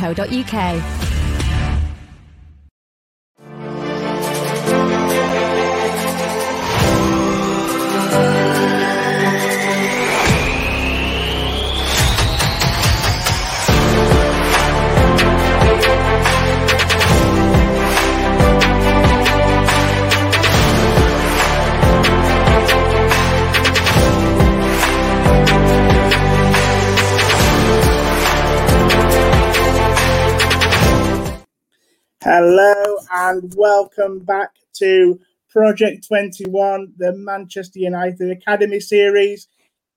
www.ecom.co.uk. Hello and welcome back to Project 21, the Manchester United Academy series.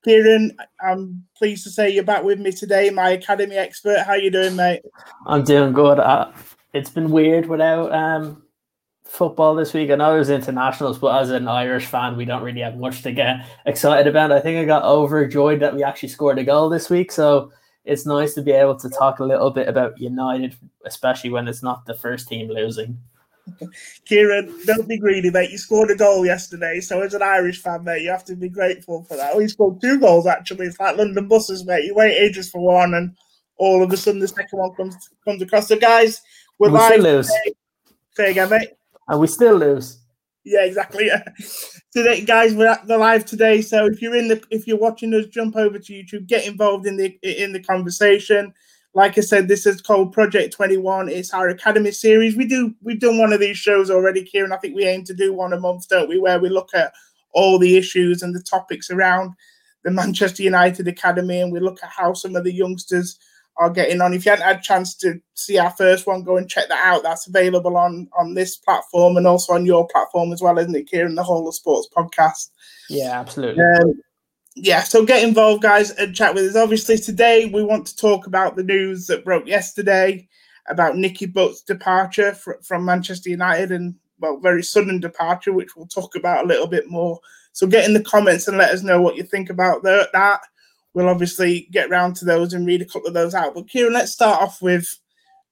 Ciaran, I'm pleased to say you're back with me today, my academy expert. How you doing, mate? I'm doing good. It's been weird without um, football this week. I know there's internationals, but as an Irish fan, we don't really have much to get excited about. I think I got overjoyed that we actually scored a goal this week. So it's nice to be able to talk a little bit about United, especially when it's not the first team losing. Ciaran, don't be greedy, mate. You scored a goal yesterday, so as an Irish fan, mate, you have to be grateful for that. You scored two goals actually. It's like London buses, mate. You wait ages for one, and all of a sudden the second one comes comes across. So, guys, we're we live. Still lose. Say again, mate. And we still lose. Yeah, exactly. Yeah. Today, guys, we're at the live today. So if you're in the, if you're watching us, jump over to YouTube, get involved in the in the conversation. Like I said, this is called Project Twenty One. It's our academy series. We do we've done one of these shows already, Ciaran. I think we aim to do one a month, don't we? Where we look at all the issues and the topics around the Manchester United Academy, and we look at how some of the youngsters are getting on. If you hadn't had a chance to see our first one, go and check that out. That's available on on this platform and also on your platform as well, isn't it, Ciaran? The Whole of Sports podcast. Yeah, absolutely. Um, yeah, so get involved, guys, and chat with us. Obviously, today we want to talk about the news that broke yesterday about Nicky Butt's departure fr- from Manchester United and, well, very sudden departure, which we'll talk about a little bit more. So get in the comments and let us know what you think about the, that we'll obviously get round to those and read a couple of those out. But Ciaran, let's start off with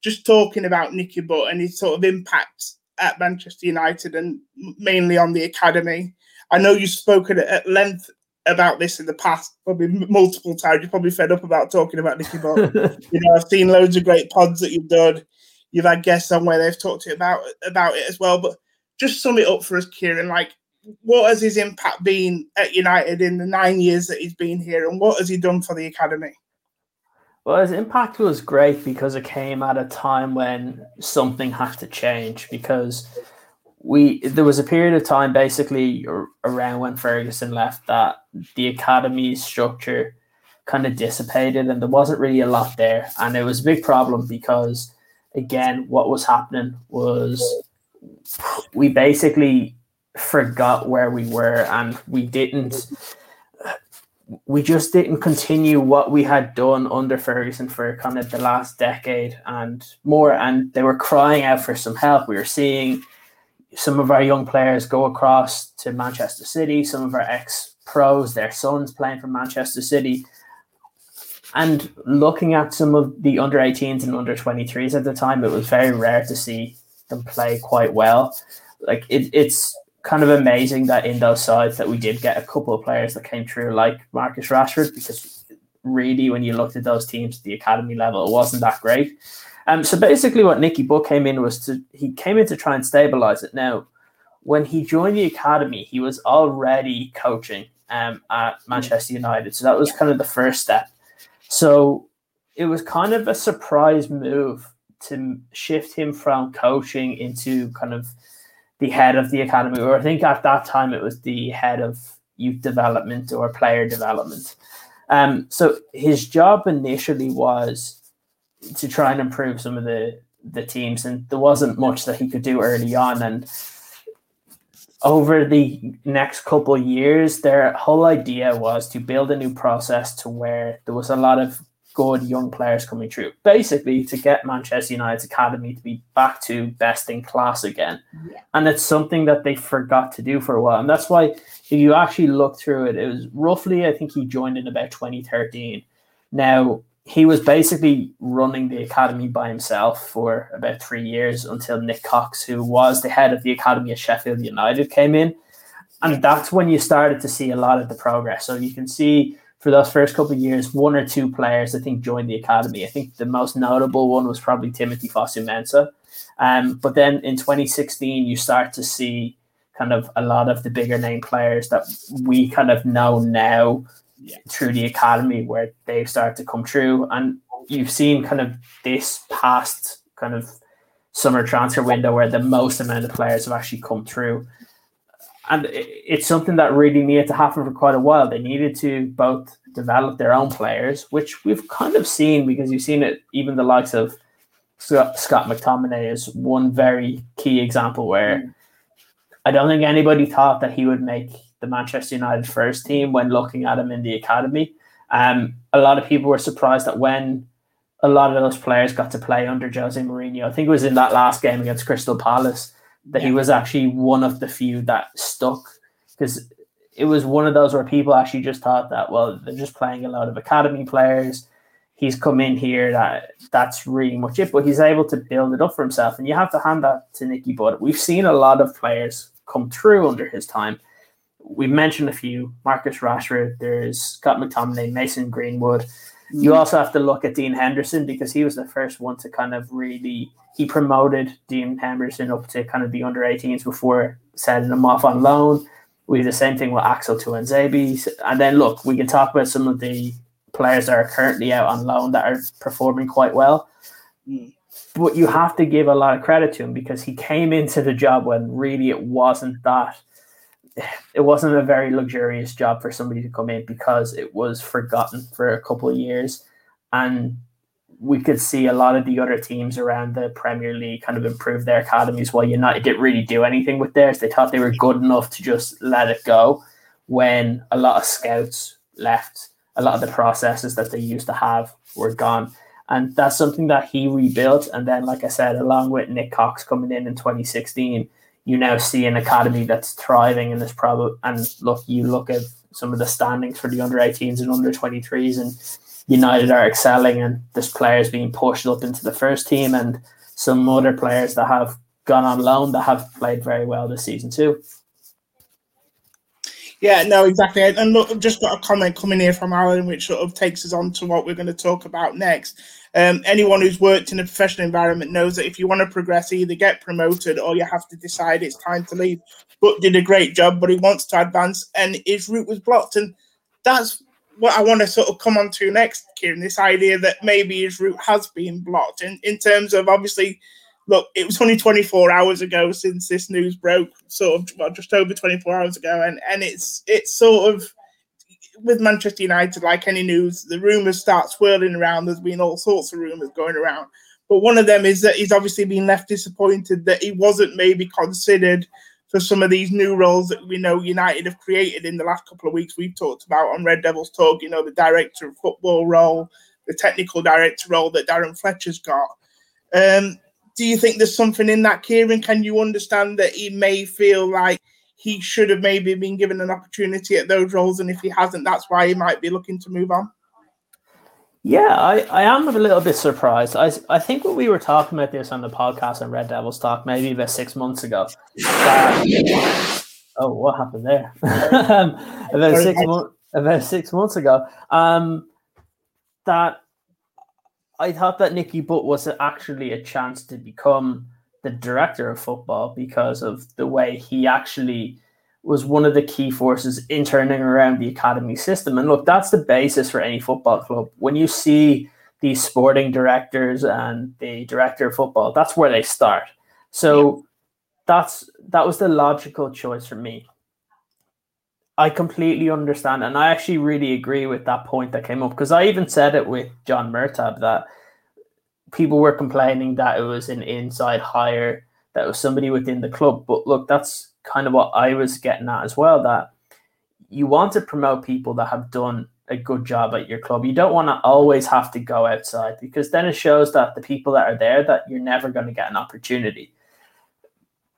just talking about Nicky Butt and his sort of impact at Manchester United and mainly on the academy. I know you've spoken at length about this in the past, probably multiple times. You're probably fed up about talking about Nicky Butt. you know, I've seen loads of great pods that you've done. You've had guests on where they've talked to you about about it as well. But just sum it up for us, Ciaran. Like, what has his impact been at United in the nine years that he's been here, and what has he done for the academy? Well, his impact was great because it came at a time when something had to change. Because we there was a period of time, basically around when Ferguson left, that the academy structure kind of dissipated, and there wasn't really a lot there, and it was a big problem because, again, what was happening was we basically forgot where we were and we didn't we just didn't continue what we had done under Ferguson for kind of the last decade and more and they were crying out for some help. We were seeing some of our young players go across to Manchester City some of our ex pros their sons playing for Manchester City. And looking at some of the under 18s and under 23s at the time it was very rare to see them play quite well. Like it, it's kind of amazing that in those sides that we did get a couple of players that came through like Marcus Rashford because really when you looked at those teams at the academy level it wasn't that great. Um, so basically what Nicky Butt came in was to he came in to try and stabilize it. Now when he joined the academy he was already coaching um, at Manchester United so that was kind of the first step. So it was kind of a surprise move to shift him from coaching into kind of the head of the academy, or I think at that time it was the head of youth development or player development. Um, so his job initially was to try and improve some of the the teams, and there wasn't much that he could do early on. And over the next couple years, their whole idea was to build a new process to where there was a lot of good young players coming through. Basically, to get Manchester United's academy to be back to best in class again. Yeah. And it's something that they forgot to do for a while. And that's why, if you actually look through it, it was roughly, I think he joined in about 2013. Now, he was basically running the academy by himself for about three years until Nick Cox, who was the head of the academy at Sheffield United, came in. And that's when you started to see a lot of the progress. So you can see for those first couple of years, one or two players I think joined the academy. I think the most notable one was probably Timothy Fosu-Mensah. Um, but then in 2016, you start to see kind of a lot of the bigger name players that we kind of know now yeah. through the academy where they've started to come through. And you've seen kind of this past kind of summer transfer window where the most amount of players have actually come through and it's something that really needed to happen for quite a while. They needed to both develop their own players, which we've kind of seen because you've seen it. Even the likes of Scott, McTominay is one very key example where I don't think anybody thought that he would make the Manchester United first team when looking at him in the academy. Um, a lot of people were surprised that when a lot of those players got to play under Jose Mourinho, I think it was in that last game against Crystal Palace that yeah. he was actually one of the few that stuck. Because it was one of those where people actually just thought that well they're just playing a lot of academy players. He's come in here that that's really much it. But he's able to build it up for himself. And you have to hand that to Nicky Butt. We've seen a lot of players come through under his time. We've mentioned a few. Marcus Rashford there's Scott McTominay Mason Greenwood you also have to look at Dean Henderson because he was the first one to kind of really he promoted Dean Henderson up to kind of the under 18s before sending him off on loan. We have the same thing with Axel Tuanzebe. And then look, we can talk about some of the players that are currently out on loan that are performing quite well. But you have to give a lot of credit to him because he came into the job when really it wasn't that it wasn't a very luxurious job for somebody to come in because it was forgotten for a couple of years and we could see a lot of the other teams around the Premier League kind of improve their academies while United didn't really do anything with theirs. They thought they were good enough to just let it go when a lot of scouts left, a lot of the processes that they used to have were gone. And that's something that he rebuilt. And then, like I said, along with Nick Cox coming in in 2016, you now see an academy that's thriving and is probably and look, you look at some of the standings for the under 18s and under 23s and United are excelling and there's players being pushed up into the first team and some other players that have gone on loan that have played very well this season too. Yeah, no, exactly. And look, I've just got a comment coming here from Alan, which sort of takes us on to what we're going to talk about next. Um, anyone who's worked in a professional environment knows that if you want to progress, either get promoted or you have to decide it's time to leave. But did a great job, but he wants to advance, and his route was blocked. And that's what I want to sort of come on to next, Ciaran, this idea that maybe his route has been blocked in, in terms of obviously, look, it was only 24 hours ago since this news broke, sort of well, just over 24 hours ago, and, and it's it's sort of with Manchester United, like any news, the rumours start swirling around. There's been all sorts of rumours going around. But one of them is that he's obviously been left disappointed that he wasn't maybe considered – for some of these new roles that we know United have created in the last couple of weeks. We've talked about on Red Devils Talk, you know, the director of football role, the technical director role that Darren Fletcher's got. Um, do you think there's something in that, Ciaran? Can you understand that he may feel like he should have maybe been given an opportunity at those roles, and if he hasn't, that's why he might be looking to move on? Yeah, I, I am a little bit surprised. I, I think when we were talking about this on the podcast on Red Devils Talk maybe about six months ago. That, oh, what happened there? about six months about six months ago. Um, that I thought that Nicky Butt was actually a chance to become the director of football because of the way he actually was one of the key forces in turning around the academy system. And look, that's the basis for any football club. When you see these sporting directors and the director of football, that's where they start. So that's that was the logical choice for me. I completely understand, and I actually really agree with that point that came up because I even said it with John Murtough that people were complaining that it was an inside hire, that was somebody within the club. But look, that's kind of what I was getting at as well that you want to promote people that have done a good job at your club. You don't want to always have to go outside because then it shows that the people that are there that you're never going to get an opportunity.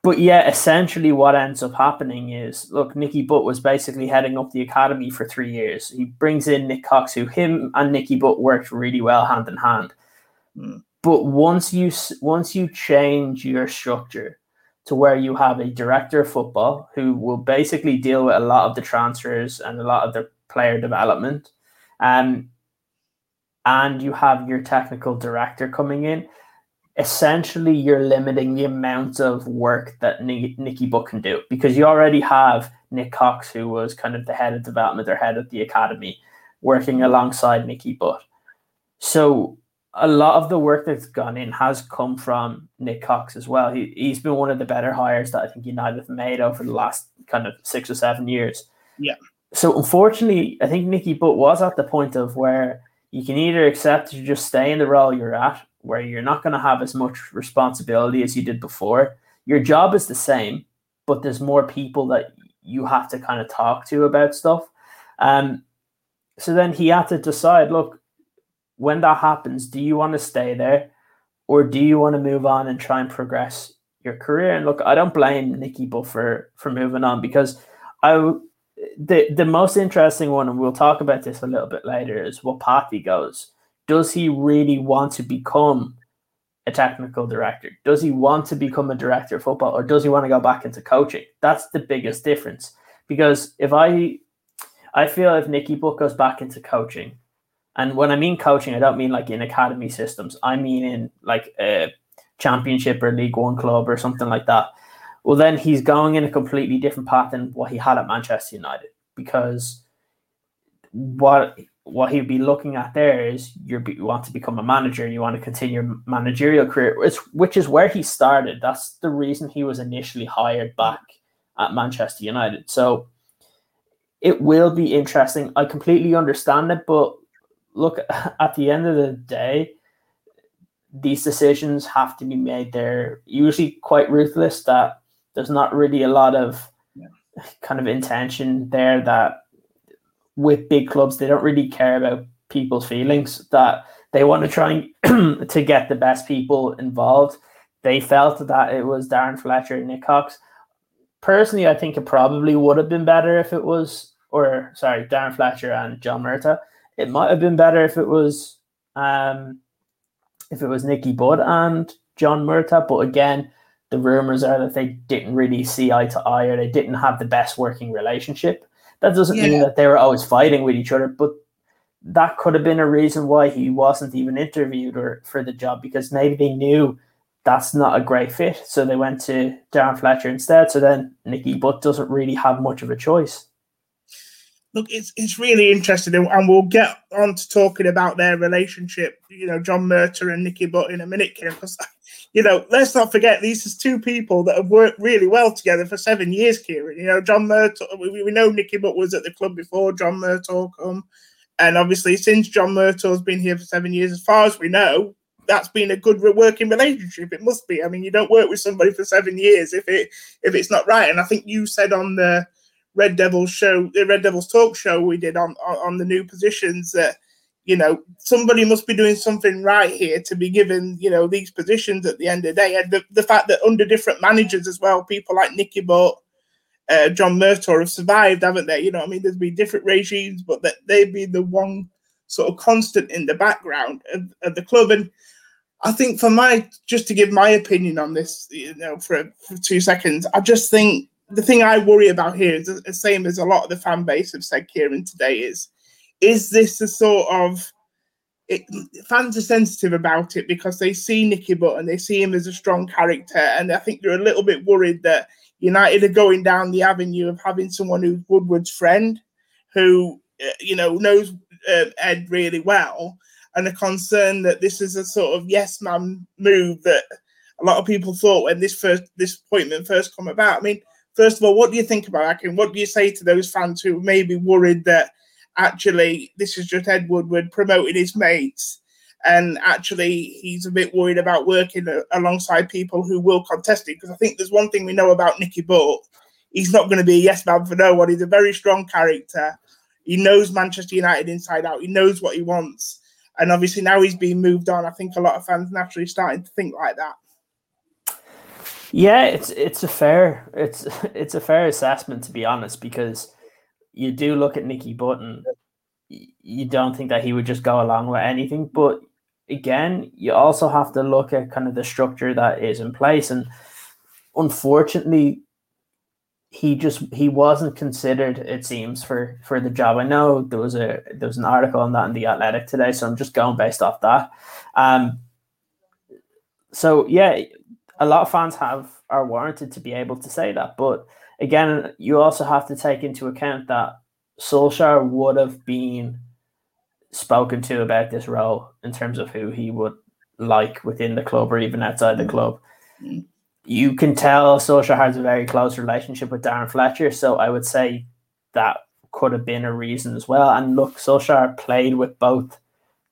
But yeah, essentially what ends up happening is look, Nicky Butt was basically heading up the academy for three years. He brings in Nick Cox, who him and Nicky Butt worked really well hand in hand. Mm. But once you once you change your structure to where you have a director of football who will basically deal with a lot of the transfers and a lot of the player development. Um, and you have your technical director coming in, essentially you're limiting the amount of work that Nicky Butt can do because you already have Nick Cox, who was kind of the head of development or head of the academy, working alongside Nicky Butt. So a lot of the work that's gone in has come from Nick Cox as well. He, he's been one of the better hires that I think United have made over the last kind of six or seven years. Yeah. So unfortunately, I think Nicky Butt was at the point of where you can either accept to just stay in the role you're at, where you're not going to have as much responsibility as you did before. Your job is the same, but there's more people that you have to kind of talk to about stuff. Um, so then he had to decide look, when that happens, do you want to stay there or do you want to move on and try and progress your career? And look, I don't blame Nicky Butt for, for moving on because I the the most interesting one, and we'll talk about this a little bit later, is what path he goes. Does he really want to become a technical director? Does he want to become a director of football, or does he want to go back into coaching? That's the biggest difference. Because if I, I feel if Nicky Butt goes back into coaching, and when I mean coaching, I don't mean like in academy systems. I mean in like a championship or League One club or something like that well, then he's going in a completely different path than what he had at Manchester United because what what he'd be looking at there is you want to become a manager and you want to continue your managerial career, which, which is where he started. That's the reason he was initially hired back at Manchester United. So it will be interesting. I completely understand it, but look, at the end of the day, these decisions have to be made. They're usually quite ruthless that there's not really a lot of yeah. kind of intention there that with big clubs they don't really care about people's feelings that they want to try and to get the best people involved they felt that it was darren fletcher and nick cox personally i think it probably would have been better if it was or sorry darren fletcher and john murtough it might have been better if it was um if it was nicky butt and john murtough but again the rumors are that they didn't really see eye to eye or they didn't have the best working relationship. That doesn't yeah. mean that they were always fighting with each other, but that could have been a reason why he wasn't even interviewed or for the job because maybe they knew that's not a great fit. So they went to Darren Fletcher instead. So then Nicky Butt doesn't really have much of a choice. Look, it's it's really interesting, and we'll get on to talking about their relationship. You know, John Murtough and Nicky Butt in a minute, because you know, let's not forget these are two people that have worked really well together for seven years, Ciaran. You know, John Murtough, we, we know Nicky Butt was at the club before John Murtough come. And obviously, since John Murtough's been here for seven years, as far as we know, that's been a good working relationship. It must be. I mean, you don't work with somebody for seven years if it if it's not right. And I think you said on the Red Devils show, the Red Devils talk show we did on on, on the new positions that you know, somebody must be doing something right here to be given, you know, these positions at the end of the day. And the, the fact that under different managers as well, people like Nicky Butt, uh, John Murtough have survived, haven't they? You know, I mean, there's been different regimes, but that they've been the one sort of constant in the background of, of, the club. And I think for my, just to give my opinion on this, you know, for, for two seconds, I just think the thing I worry about here is the same as a lot of the fan base have said, Ciaran, today is is this a sort of it, fans are sensitive about it because they see Nicky Butt and they see him as a strong character, and I think they're a little bit worried that United are going down the avenue of having someone who's Woodward's friend, who uh, you know knows uh, Ed really well, and are concerned that this is a sort of yes man move that a lot of people thought when this first this appointment first come about. I mean, first of all, what do you think about Akin? What do you say to those fans who may be worried that actually this is just Ed Woodward promoting his mates. And actually, he's a bit worried about working alongside people who will contest it. Because I think there's one thing we know about Nicky Butt. He's not going to be a yes man for no one. He's a very strong character. He knows Manchester United inside out. He knows what he wants. And obviously, now he's being moved on. I think a lot of fans naturally starting to think like that. Yeah, it's it's a fair it's it's a fair assessment to be honest because you do look at Nicky Button, you don't think that he would just go along with anything. But again, you also have to look at kind of the structure that is in place. And unfortunately, he just he wasn't considered it seems for for the job i know there was a there was an article on that in the athletic today so i'm just going based off that um so yeah a lot of fans have are warranted to be able to say that but again you also have to take into account that Solskjaer would have been spoken to about this role in terms of who he would like within the club or even outside the club. Mm-hmm you can tell Solskjaer has a very close relationship with Darren Fletcher, so I would say that could have been a reason as well. And look, Solskjaer played with both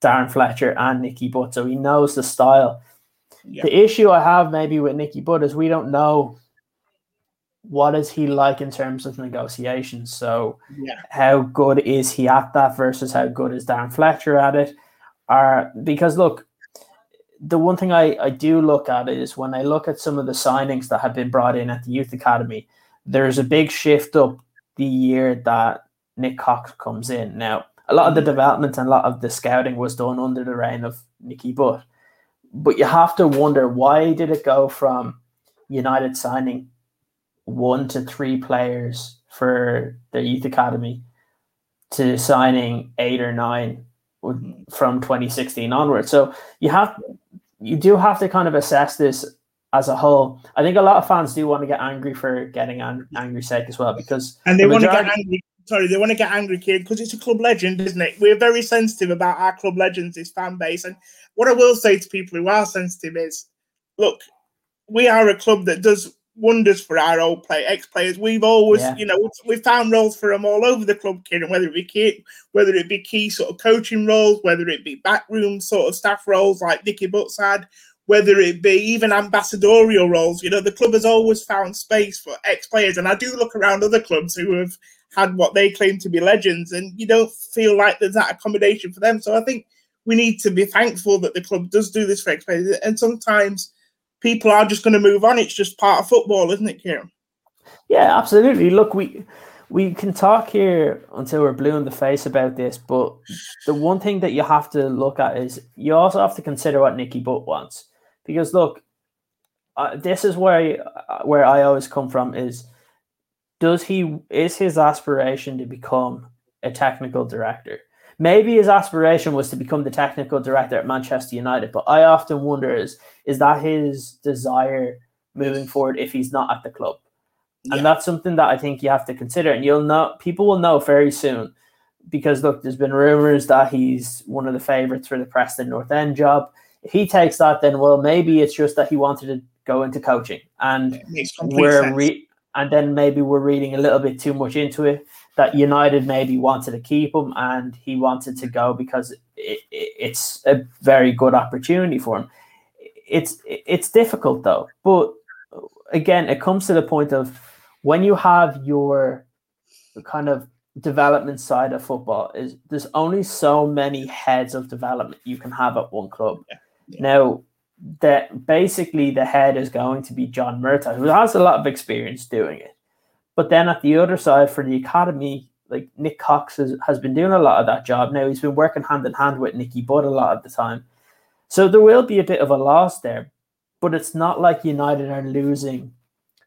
Darren Fletcher and Nicky Butt, so he knows the style. The issue I have maybe with Nicky Butt is we don't know what is he like in terms of negotiations. So yeah. how good is he at that versus how good is Dan Fletcher at it? Are because look, the one thing I, I do look at is when I look at some of the signings that have been brought in at the youth academy, there's a big shift up the year that Nick Cox comes in. Now, a lot of the mm-hmm. development and a lot of the scouting was done under the reign of Nicky Butt. But you have to wonder why did it go from United signing one to three players for their youth academy to signing eight or nine from 2016 onwards. So you have you do have to kind of assess this as a whole. I think a lot of fans do want to get angry for getting an- angry sake as well because and they the want majority- to get angry. Sorry, they want to get angry, kid, because it's a club legend, isn't it? We're very sensitive about our club legends, this fan base. And what I will say to people who are sensitive is, look, we are a club that does wonders for our old play ex players. We've always, yeah. you know, we've found roles for them all over the club, kid, and whether it be key, whether it be key sort of coaching roles, whether it be backroom sort of staff roles like Nicky Butts had, whether it be even ambassadorial roles. You know, the club has always found space for ex players, and I do look around other clubs who have had what they claim to be legends, and you don't feel like there's that accommodation for them. So I think we need to be thankful that the club does do this for ex players, and sometimes people are just going to move on. It's just part of football, isn't it, Ciaran? Yeah, absolutely. Look, we we can talk here until we're blue in the face about this, but the one thing that you have to look at is you also have to consider what Nicky Butt wants. Because look, uh, this is where I, where I always come from is does he is his aspiration to become a technical director? maybe his aspiration was to become the technical director at Manchester United, but I often wonder is is that his desire moving forward if he's not at the club? Yeah. And that's something that I think you have to consider. And you'll know people will know very soon because look, there's been rumors that he's one of the favorites for the Preston North End job. If he takes that, then well, maybe it's just that he wanted to go into coaching, and we're re- and then maybe we're reading a little bit too much into it that United maybe wanted to keep him and he wanted to go because it, it, it's a very good opportunity for him. It's it's difficult though, but again, it comes to the point of when you have your kind of development side of football is there's only so many heads of development you can have at one club. Yeah. Yeah. Now that basically the head is going to be John Murtough, who has a lot of experience doing it. But then at the other side for the academy, like Nick Cox has, has been doing a lot of that job. Now he's been working hand in hand with Nicky Butt a lot of the time. So there will be a bit of a loss there. But it's not like United are losing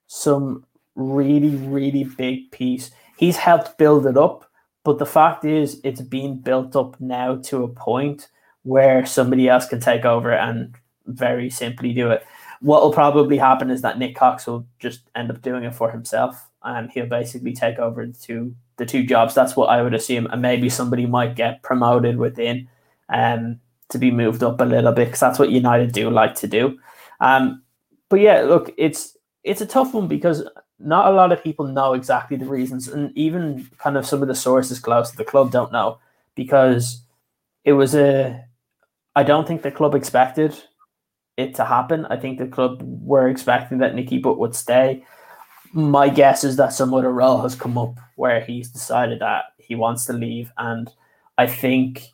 some really, really big piece. He's helped build it up. But the fact is, it's being built up now to a point where somebody else can take over and very simply do it. What will probably happen is that Nick Cox will just end up doing it for himself and he'll basically take over the two the two jobs. That's what I would assume, and maybe somebody might get promoted within, um, to be moved up a little bit because that's what United do like to do. Um, but yeah, look, it's it's a tough one because not a lot of people know exactly the reasons, and even kind of some of the sources close to the club don't know because it was a. I don't think the club expected it to happen. I think the club were expecting that Nicky Butt would stay my guess is that some other role has come up where he's decided that he wants to leave, and I think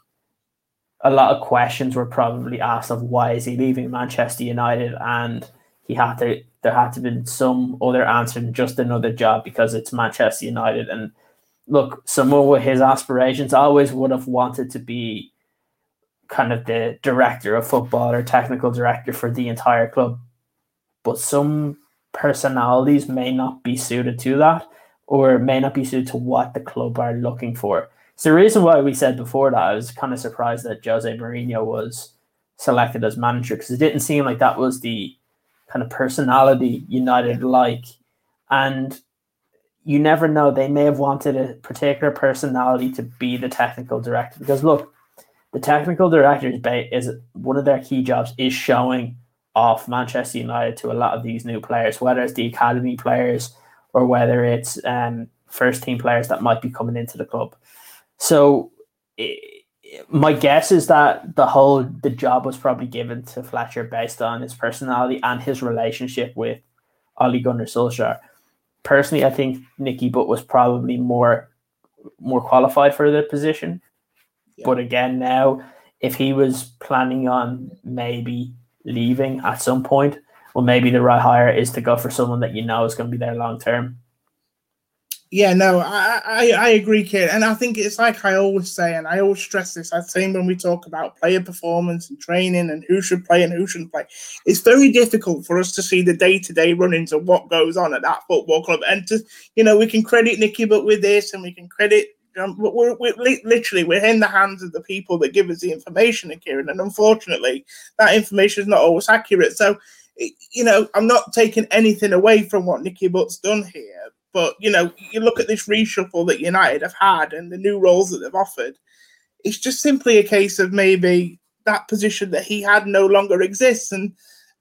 a lot of questions were probably asked of why is he leaving Manchester United, and he had to there had to be some other answer than just another job because it's Manchester United. And look, someone with his aspirations always would have wanted to be kind of the director of football or technical director for the entire club. But some personalities may not be suited to that or may not be suited to what the club are looking for. It's the reason why we said before that I was kind of surprised that Jose Mourinho was selected as manager because it didn't seem like that was the kind of personality United like. And you never know, they may have wanted a particular personality to be the technical director. Because look, the technical director is, is one of their key jobs is showing off Manchester United to a lot of these new players, whether it's the academy players or whether it's um, first team players that might be coming into the club. So it, my guess is that the whole the job was probably given to Fletcher based on his personality and his relationship with Ole Gunnar Solskjaer. Personally, I think Nicky Butt was probably more more qualified for the position. Yeah. But again, now if he was planning on maybe leaving at some point, well, maybe the right hire is to go for someone that you know is going to be there long term. Yeah, no, I, I, I agree, kid, and I think it's like I always say, and I always stress this. I say when we talk about player performance and training and who should play and who shouldn't play, it's very difficult for us to see the day to day runnings of what goes on at that football club. And to, you know, we can credit Nicky, Butt with this, and we can credit um, we're, we're, literally we're in the hands of the people that give us the information, Ciaran, and unfortunately, that information is not always accurate. So, you know, I'm not taking anything away from what Nicky Butt's done here, but you know, you look at this reshuffle that United have had and the new roles that they've offered. It's just simply a case of maybe that position that he had no longer exists, and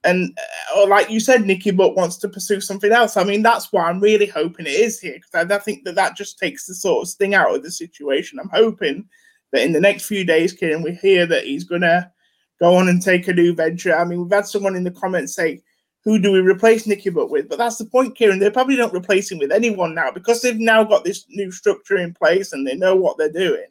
and uh, or like you said, Nicky Butt wants to pursue something else. I mean, that's why I'm really hoping it is here because I, I, think that that just takes the sort of sting out of the situation. I'm hoping that in the next few days, Ciaran, we hear that he's gonna go on and take a new venture. I mean, we've had someone in the comments say, "Who do we replace Nicky Butt with?" But that's the point, Ciaran. They probably don't replace him with anyone now because they've now got this new structure in place and they know what they're doing.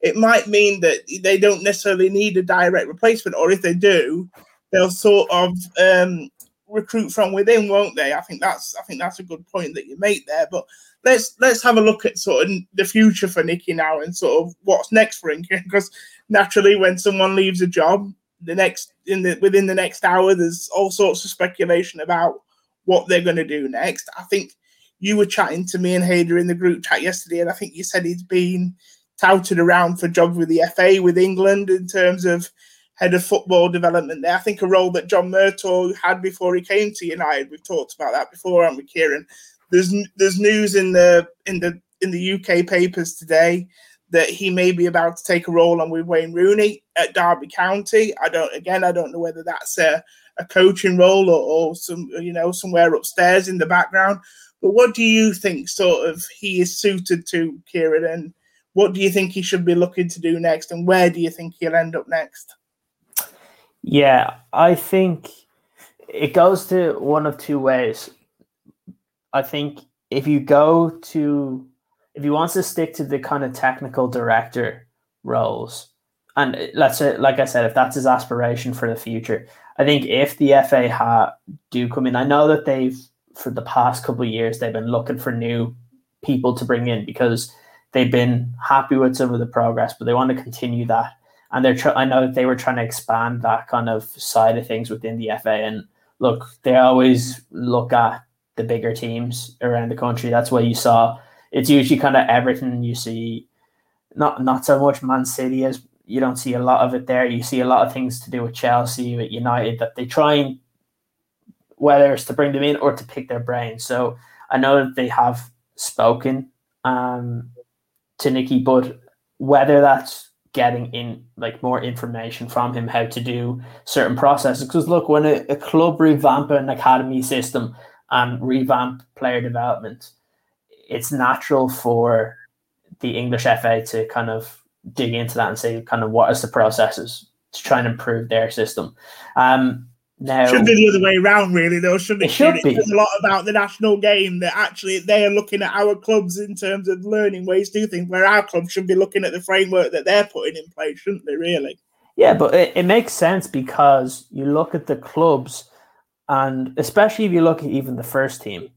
It might mean that they don't necessarily need a direct replacement, or if they do, they'll sort of um, recruit from within, won't they? I think that's I think that's a good point that you make there. But let's let's have a look at sort of the future for Nicky now and sort of what's next for him because naturally when someone leaves a job, the next in the within the next hour, there's all sorts of speculation about what they're going to do next. I think you were chatting to me and Hader in the group chat yesterday, and I think you said he's been touted around for jobs with the FA with England in terms of head of football development there. I think a role that John Murtough had before he came to United. We've talked about that before, haven't we, Ciaran? There's there's news in the in the in the UK papers today that he may be about to take a role on with Wayne Rooney at Derby County. I don't again I don't know whether that's a, a coaching role or, or some you know somewhere upstairs in the background. But what do you think sort of he is suited to, Ciaran, and what do you think he should be looking to do next and where do you think he'll end up next? Yeah, I think it goes to one of two ways. I think if you go to if he wants to stick to the kind of technical director roles, and let's say, like I said, if that's his aspiration for the future, I think if the FA ha- do come in, I know that they've for the past couple of years they've been looking for new people to bring in because they've been happy with some of the progress, but they want to continue that and they're tr- I know that they were trying to expand that kind of side of things within the FA. And look, they always look at the bigger teams around the country. That's why you saw it's usually kind of everything you see. Not not so much Man City as you don't see a lot of it there. You see a lot of things to do with Chelsea, with United that they try and whether it's to bring them in or to pick their brains. So I know that they have spoken um, to Nicky, but whether that's getting in like more information from him how to do certain processes. Because look, when a, a club revamp an academy system and revamp player development, it's natural for the English FA to kind of dig into that and say kind of what is the processes to try and improve their system. Um, no, should be the other way around, really. Though shouldn't it? it should be. There's a lot about the national game that actually they are looking at our clubs in terms of learning ways to do things, where our clubs should be looking at the framework that they're putting in place, shouldn't they? Really? Yeah, but it, it makes sense because you look at the clubs, and especially if you look at even the first team,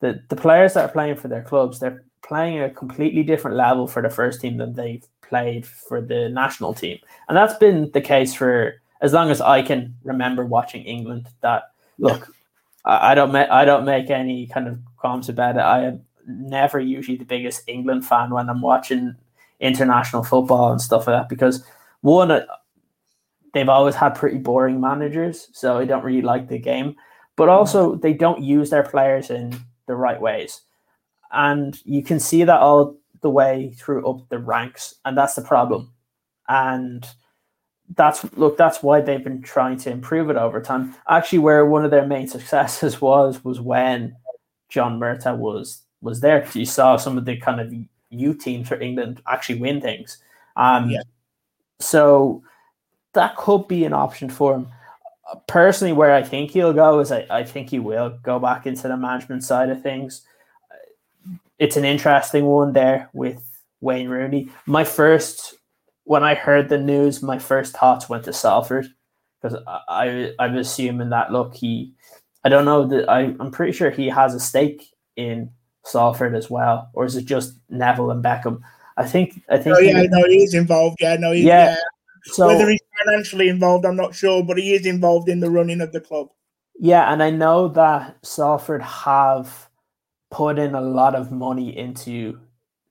the the players that are playing for their clubs, they're playing at a completely different level for the first team than they've played for the national team, and that's been the case for as long as I can remember watching England, that look, I, I don't make I don't make any kind of comments about it. I am never usually the biggest England fan when I'm watching international football and stuff like that because one uh, they've always had pretty boring managers, so I don't really like the game. But also they don't use their players in the right ways. And you can see that all the way through up the ranks, and that's the problem. And that's look, that's why they've been trying to improve it over time. Actually, where one of their main successes was was when John Murtough was was there. You saw some of the kind of youth teams for England actually win things. Um, yeah. So that could be an option for him. Personally, where I think he'll go is I, I think he will go back into the management side of things. It's an interesting one there with Wayne Rooney. My first, when I heard the news, my first thoughts went to Salford because I, I I'm assuming that look he, I don't know that I I'm pretty sure he has a stake in Salford as well, or is it just Neville and Beckham? I think I think. Oh yeah, he, no, he's involved. Yeah, no, he's, yeah. yeah. So whether he's financially involved, I'm not sure, but he is involved in the running of the club. Yeah, and I know that Salford have put in a lot of money into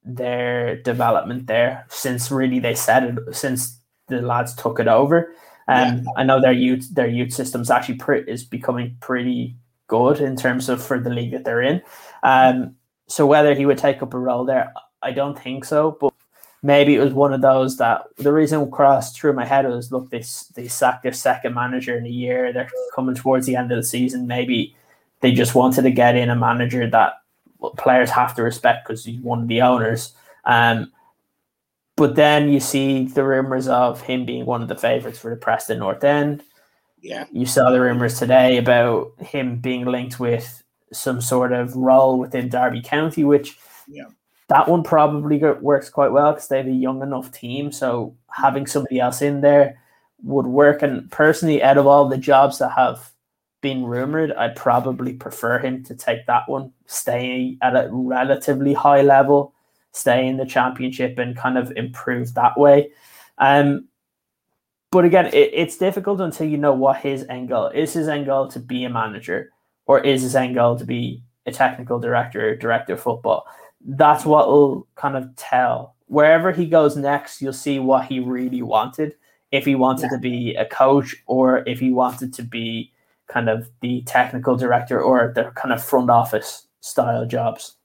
their development there since really they said it since the lads took it over. Um, yeah. I know their youth their youth system's actually pre- is becoming pretty good in terms of for the league that they're in. Um, so whether he would take up a role there, I don't think so. But maybe it was one of those that the reason crossed through my head was look, they they sacked their second manager in a year. They're coming towards the end of the season. Maybe they just wanted to get in a manager that players have to respect because he's one of the owners. Um, but then you see the rumors of him being one of the favorites for the Preston North End. Yeah. You saw the rumors today about him being linked with some sort of role within Derby County, which yeah. that one probably works quite well because they have a young enough team. So having somebody else in there would work. And personally, out of all the jobs that have been rumored, I'd probably prefer him to take that one, stay at a relatively high level, stay in the championship, and kind of improve that way. Um, but again, it, it's difficult until you know what his end goal is. His end goal to be a manager or is his end goal to be a technical director, or director of football? That's what will kind of tell. Wherever he goes next, you'll see what he really wanted. If he wanted yeah. to be a coach or if he wanted to be kind of the technical director or the kind of front office style jobs.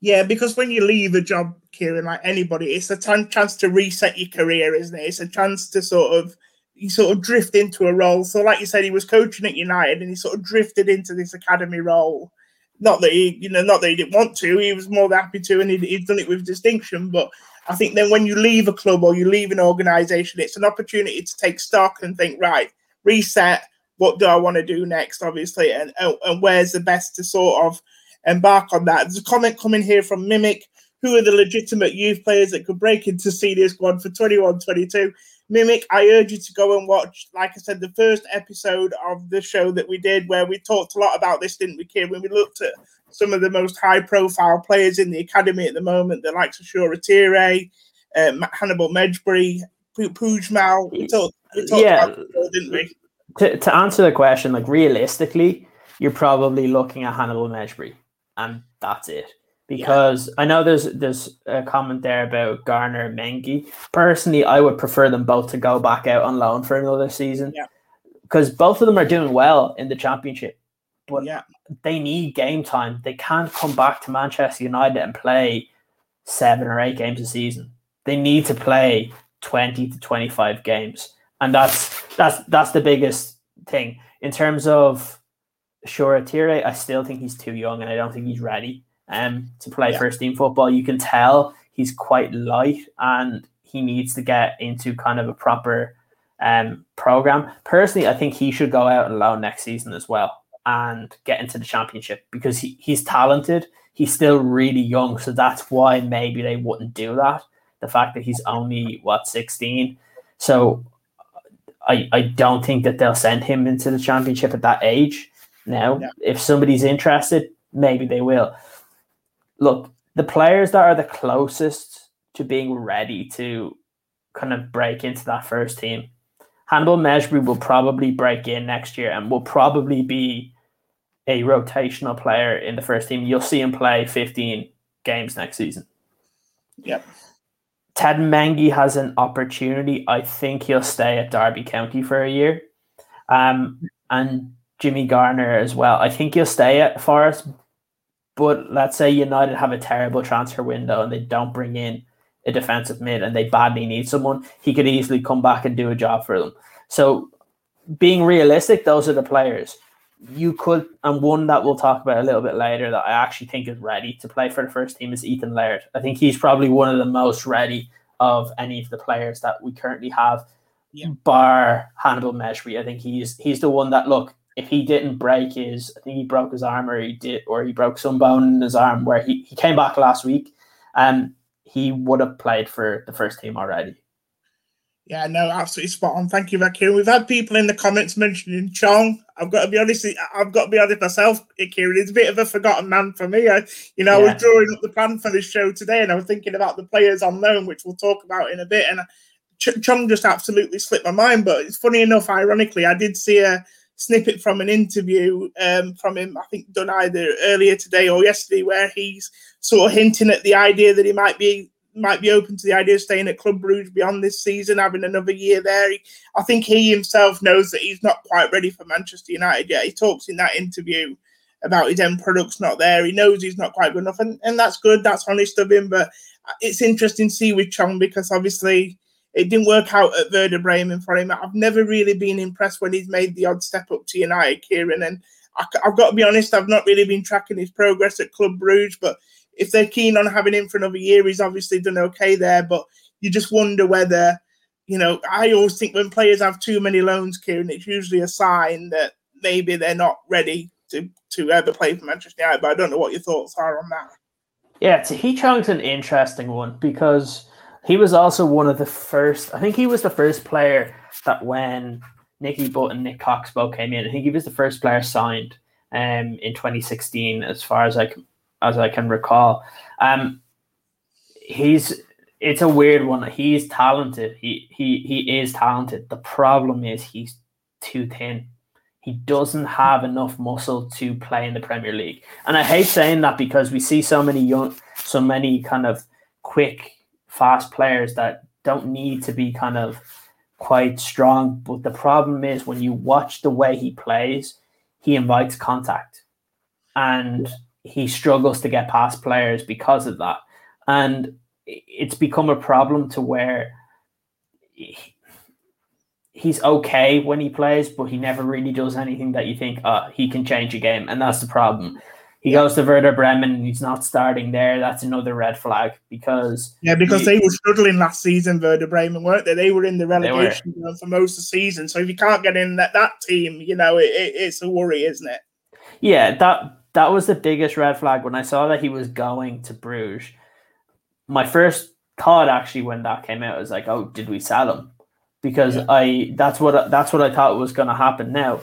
Yeah, because when you leave a job, Ciaran, like anybody, it's a t- chance to reset your career, isn't it? It's a chance to sort of you sort of drift into a role. So, like you said, he was coaching at United, and he sort of drifted into this academy role. Not that he, you know, not that he didn't want to. He was more than happy to, and he'd, he'd done it with distinction. But I think then when you leave a club or you leave an organisation, it's an opportunity to take stock and think, right, reset. What do I want to do next? Obviously, and and where's the best to sort of embark on that? There's a comment coming here from Mimic. Who are the legitimate youth players that could break into senior squad for 21 22? Mimic, I urge you to go and watch, like I said, the first episode of the show that we did, where we talked a lot about this, didn't we, Kid? When we looked at some of the most high profile players in the academy at the moment, the likes of Shoretire, uh, Hannibal Mejbri, Pujmal. We talked, we talked yeah. about it, didn't we? To, to answer the question, like realistically, you're probably looking at Hannibal Mejbri, and that's it because yeah. I know there's there's a comment there about Garner and Mengi. Personally, I would prefer them both to go back out on loan for another season. Yeah. Because both of them are doing well in the championship. But yeah. they need game time. They can't come back to Manchester United and play seven or eight games a season. They need to play 20 to 25 games. And that's that's that's the biggest thing. In terms of Shoretire, I still think he's too young and I don't think he's ready um, to play yeah. first team football. You can tell he's quite light and he needs to get into kind of a proper um, program. Personally, I think he should go out and loan next season as well and get into the championship because he, he's talented. He's still really young, so that's why maybe they wouldn't do that. The fact that he's only what sixteen, so I I don't think that they'll send him into the championship at that age. Now, yeah. if somebody's interested, maybe they will look, the players that are the closest to being ready to kind of break into that first team, Hannibal Mejbri will probably break in next year and will probably be a rotational player in the first team. You'll see him play 15 games next season. Yep. Ted Mengi has an opportunity. I think he'll stay at Derby County for a year. Um, and Jimmy Garner as well. I think he'll stay at Forest. But let's say United have a terrible transfer window and they don't bring in a defensive mid and they badly need someone, he could easily come back and do a job for them. So being realistic, those are the players. You could, and one that we'll talk about a little bit later that I actually think is ready to play for the first team is Ethan Laird. I think he's probably one of the most ready of any of the players that we currently have, yeah. bar Hannibal Mejbri. I think he's he's the one that look. If he didn't break his, I think he broke his arm, or he did, or he broke some bone in his arm, where he, he came back last week, and um, he would have played for the first team already. Yeah, no, absolutely spot on. Thank you, Ciaran. We've had people in the comments mentioning Chong. I've got to be honest. I've got to be honest myself, Ciaran. He's a bit of a forgotten man for me. I, you know, yeah. I was drawing up the plan for this show today, and I was thinking about the players on loan, which we'll talk about in a bit. And Ch- Chong just absolutely slipped my mind. But it's funny enough, ironically, I did see a snippet from an interview um, from him. I think done either earlier today or yesterday, where he's sort of hinting at the idea that he might be might be open to the idea of staying at Club Bruges beyond this season, having another year there. He, I think he himself knows that he's not quite ready for Manchester United yet. He talks in that interview about his end product's not there. He knows he's not quite good enough, and, and that's good. That's honest of him. But it's interesting to see with Chong because obviously it didn't work out at Werder Bremen for him. I've never really been impressed when he's made the odd step up to United, Ciaran. And I, have got to be honest, I've not really been tracking his progress at Club Bruges, but if they're keen on having him for another year, he's obviously done okay there. But you just wonder whether, you know, I always think when players have too many loans, Ciaran, it's usually a sign that maybe they're not ready to to ever play for Manchester United. But I don't know what your thoughts are on that. Yeah, Tahith Chong's an interesting one because he was also one of the first. I think he was the first player that when Nicky Butt and Nick Cox both came in, I think he was the first player signed um, in 2016, as far as I can as I can recall. Um, he's it's a weird one. He's talented. He he he is talented. The problem is he's too thin. He doesn't have enough muscle to play in the Premier League. And I hate saying that because we see so many young, so many kind of quick, fast players that don't need to be kind of quite strong. But the problem is when you watch the way he plays, he invites contact. And he struggles to get past players because of that. And it's become a problem to where he, he's okay when he plays, but he never really does anything that you think, oh, he can change a game. And that's the problem. He goes to Werder Bremen and he's not starting there. That's another red flag because yeah, because he, they were struggling last season. Werder Bremen weren't they? They were in the relegation for most of the season. So if you can't get in that, that team, you know, it, it, it's a worry, isn't it? Yeah, that that was the biggest red flag when I saw that he was going to Bruges. My first thought actually when that came out was like, oh, did we sell him? Because yeah. I that's what that's what I thought was going to happen. Now,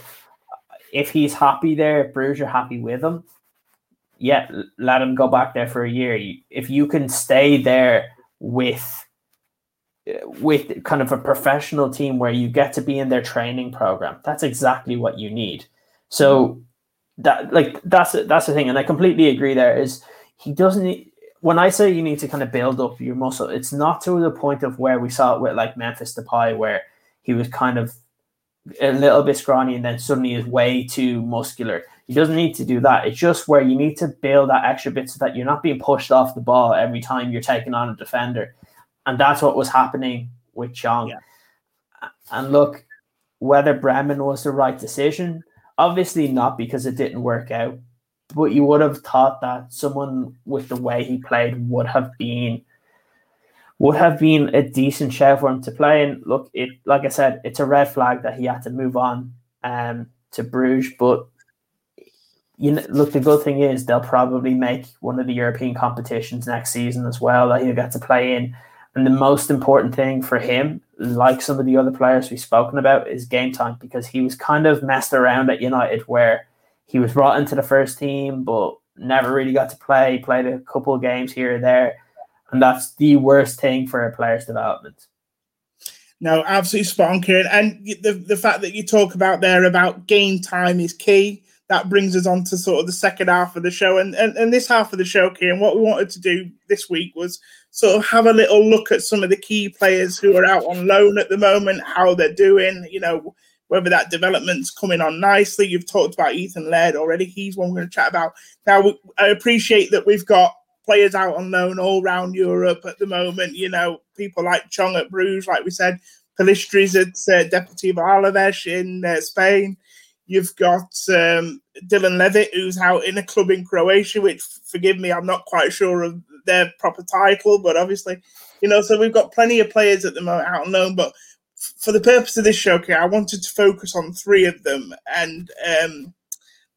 if he's happy there, if Bruges are happy with him. Yeah, let him go back there for a year. If you can stay there with with kind of a professional team where you get to be in their training program, that's exactly what you need. So that like that's that's the thing, and I completely agree. There is he doesn't. When I say you need to kind of build up your muscle, it's not to the point of where we saw it with like Memphis Depay, where he was kind of a little bit scrawny and then suddenly is way too muscular. He doesn't need to do that. It's just where you need to build that extra bit so that you're not being pushed off the ball every time you're taking on a defender. And that's what was happening with Chong. Yeah. And look, Werder Bremen was the right decision, Obviously not because it didn't work out, but you would have thought that someone with the way he played would have been would have been a decent shout for him to play. And look, it like I said, it's a red flag that he had to move on um, to Bruges. But you know, look, the good thing is they'll probably make one of the European competitions next season as well that he'll get to play in. And the most important thing for him, like some of the other players we've spoken about, is game time because he was kind of messed around at United where he was brought into the first team but never really got to play, played a couple of games here and there. And that's the worst thing for a player's development. No, absolutely spot on. And the, the fact that you talk about there about game time is key. that brings us on to sort of the second half of the show. And, and, and this half of the show, Ciaran, what we wanted to do this week was sort of have a little look at some of the key players who are out on loan at the moment, how they're doing, you know, whether that development's coming on nicely. You've talked about Ethan Laird already. He's one we're going to chat about. Now, I appreciate that we've got players out on loan all around Europe at the moment. You know, people like Chong at Bruges, like we said, Pellistri's at uh, Deportivo Alaves in uh, Spain. You've got um, Dylan Levitt, who's out in a club in Croatia, which, forgive me, I'm not quite sure of their proper title, but obviously, you know, so we've got plenty of players at the moment out on loan. But for the purpose of this show, okay, I wanted to focus on three of them. And um,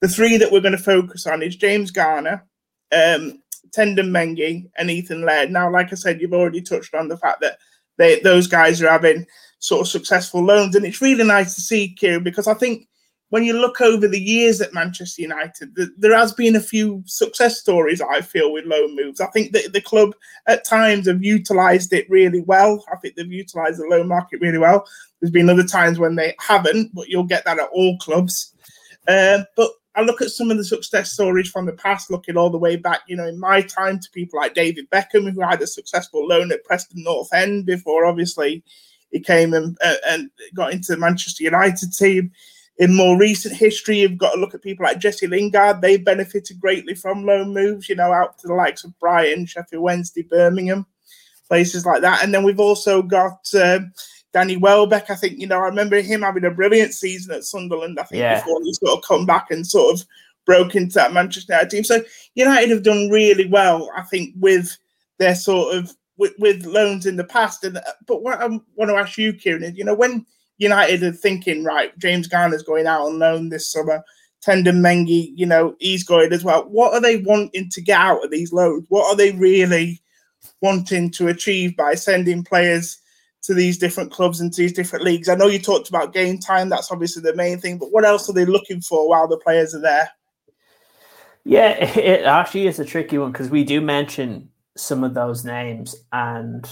the three that we're going to focus on is James Garner, um, Teden Mengi, and Ethan Laird. Now, like I said, you've already touched on the fact that they, those guys are having sort of successful loans. And it's really nice to see, Ciaran, because I think when you look over the years at Manchester United, the, there has been a few success stories, I feel, with loan moves. I think that the club at times have utilised it really well. I think they've utilised the loan market really well. There's been other times when they haven't, but you'll get that at all clubs. Uh, but I look at some of the success stories from the past, looking all the way back, you know, in my time to people like David Beckham, who had a successful loan at Preston North End before obviously he came and, uh, and got into the Manchester United team in more recent history, you've got to look at people like Jesse Lingard. They benefited greatly from loan moves, you know, out to the likes of Brighton, Sheffield Wednesday, Birmingham, places like that. And then we've also got um, Danny Welbeck. I think, you know, I remember him having a brilliant season at Sunderland, I think, yeah. before he sort of come back and sort of broke into that Manchester United team. So United have done really well, I think, with their sort of with, with loans in the past. And but what I want to ask you, Ciaran, is you know, when United are thinking, right, James Garner's going out on loan this summer. Teden Mengi, you know, he's going as well. What are they wanting to get out of these loans? What are they really wanting to achieve by sending players to these different clubs and to these different leagues? I know you talked about game time, that's obviously the main thing, but what else are they looking for while the players are there? Yeah, it actually is a tricky one because we do mention some of those names, and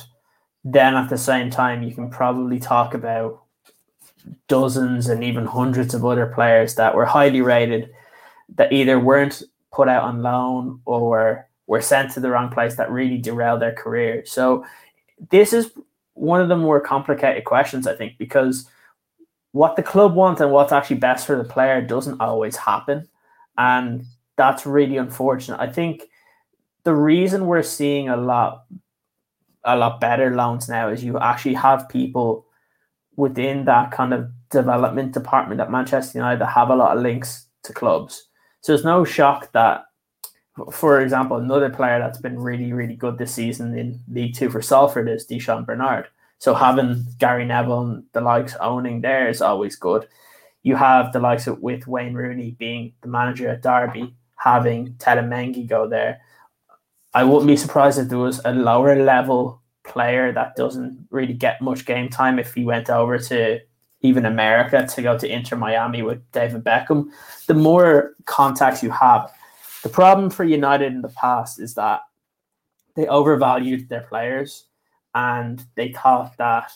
then at the same time, you can probably talk about dozens and even hundreds of other players that were highly rated that either weren't put out on loan or were sent to the wrong place that really derailed their career. So this is one of the more complicated questions, I think, because what the club wants and what's actually best for the player doesn't always happen. And that's really unfortunate. I think the reason we're seeing a lot a lot better loans now is you actually have people within that kind of development department at Manchester United that have a lot of links to clubs. So it's no shock that, for example, another player that's been really, really good this season in League Two for Salford is Di'Shon Bernard. So having Gary Neville and the likes owning there is always good. You have the likes of with Wayne Rooney being the manager at Derby, having Tendon Mengi go there. I wouldn't be surprised if there was a lower level player that doesn't really get much game time if he went over to even America to go to Inter Miami with David Beckham, the more contacts you have. The problem for United in the past is that they overvalued their players and they thought that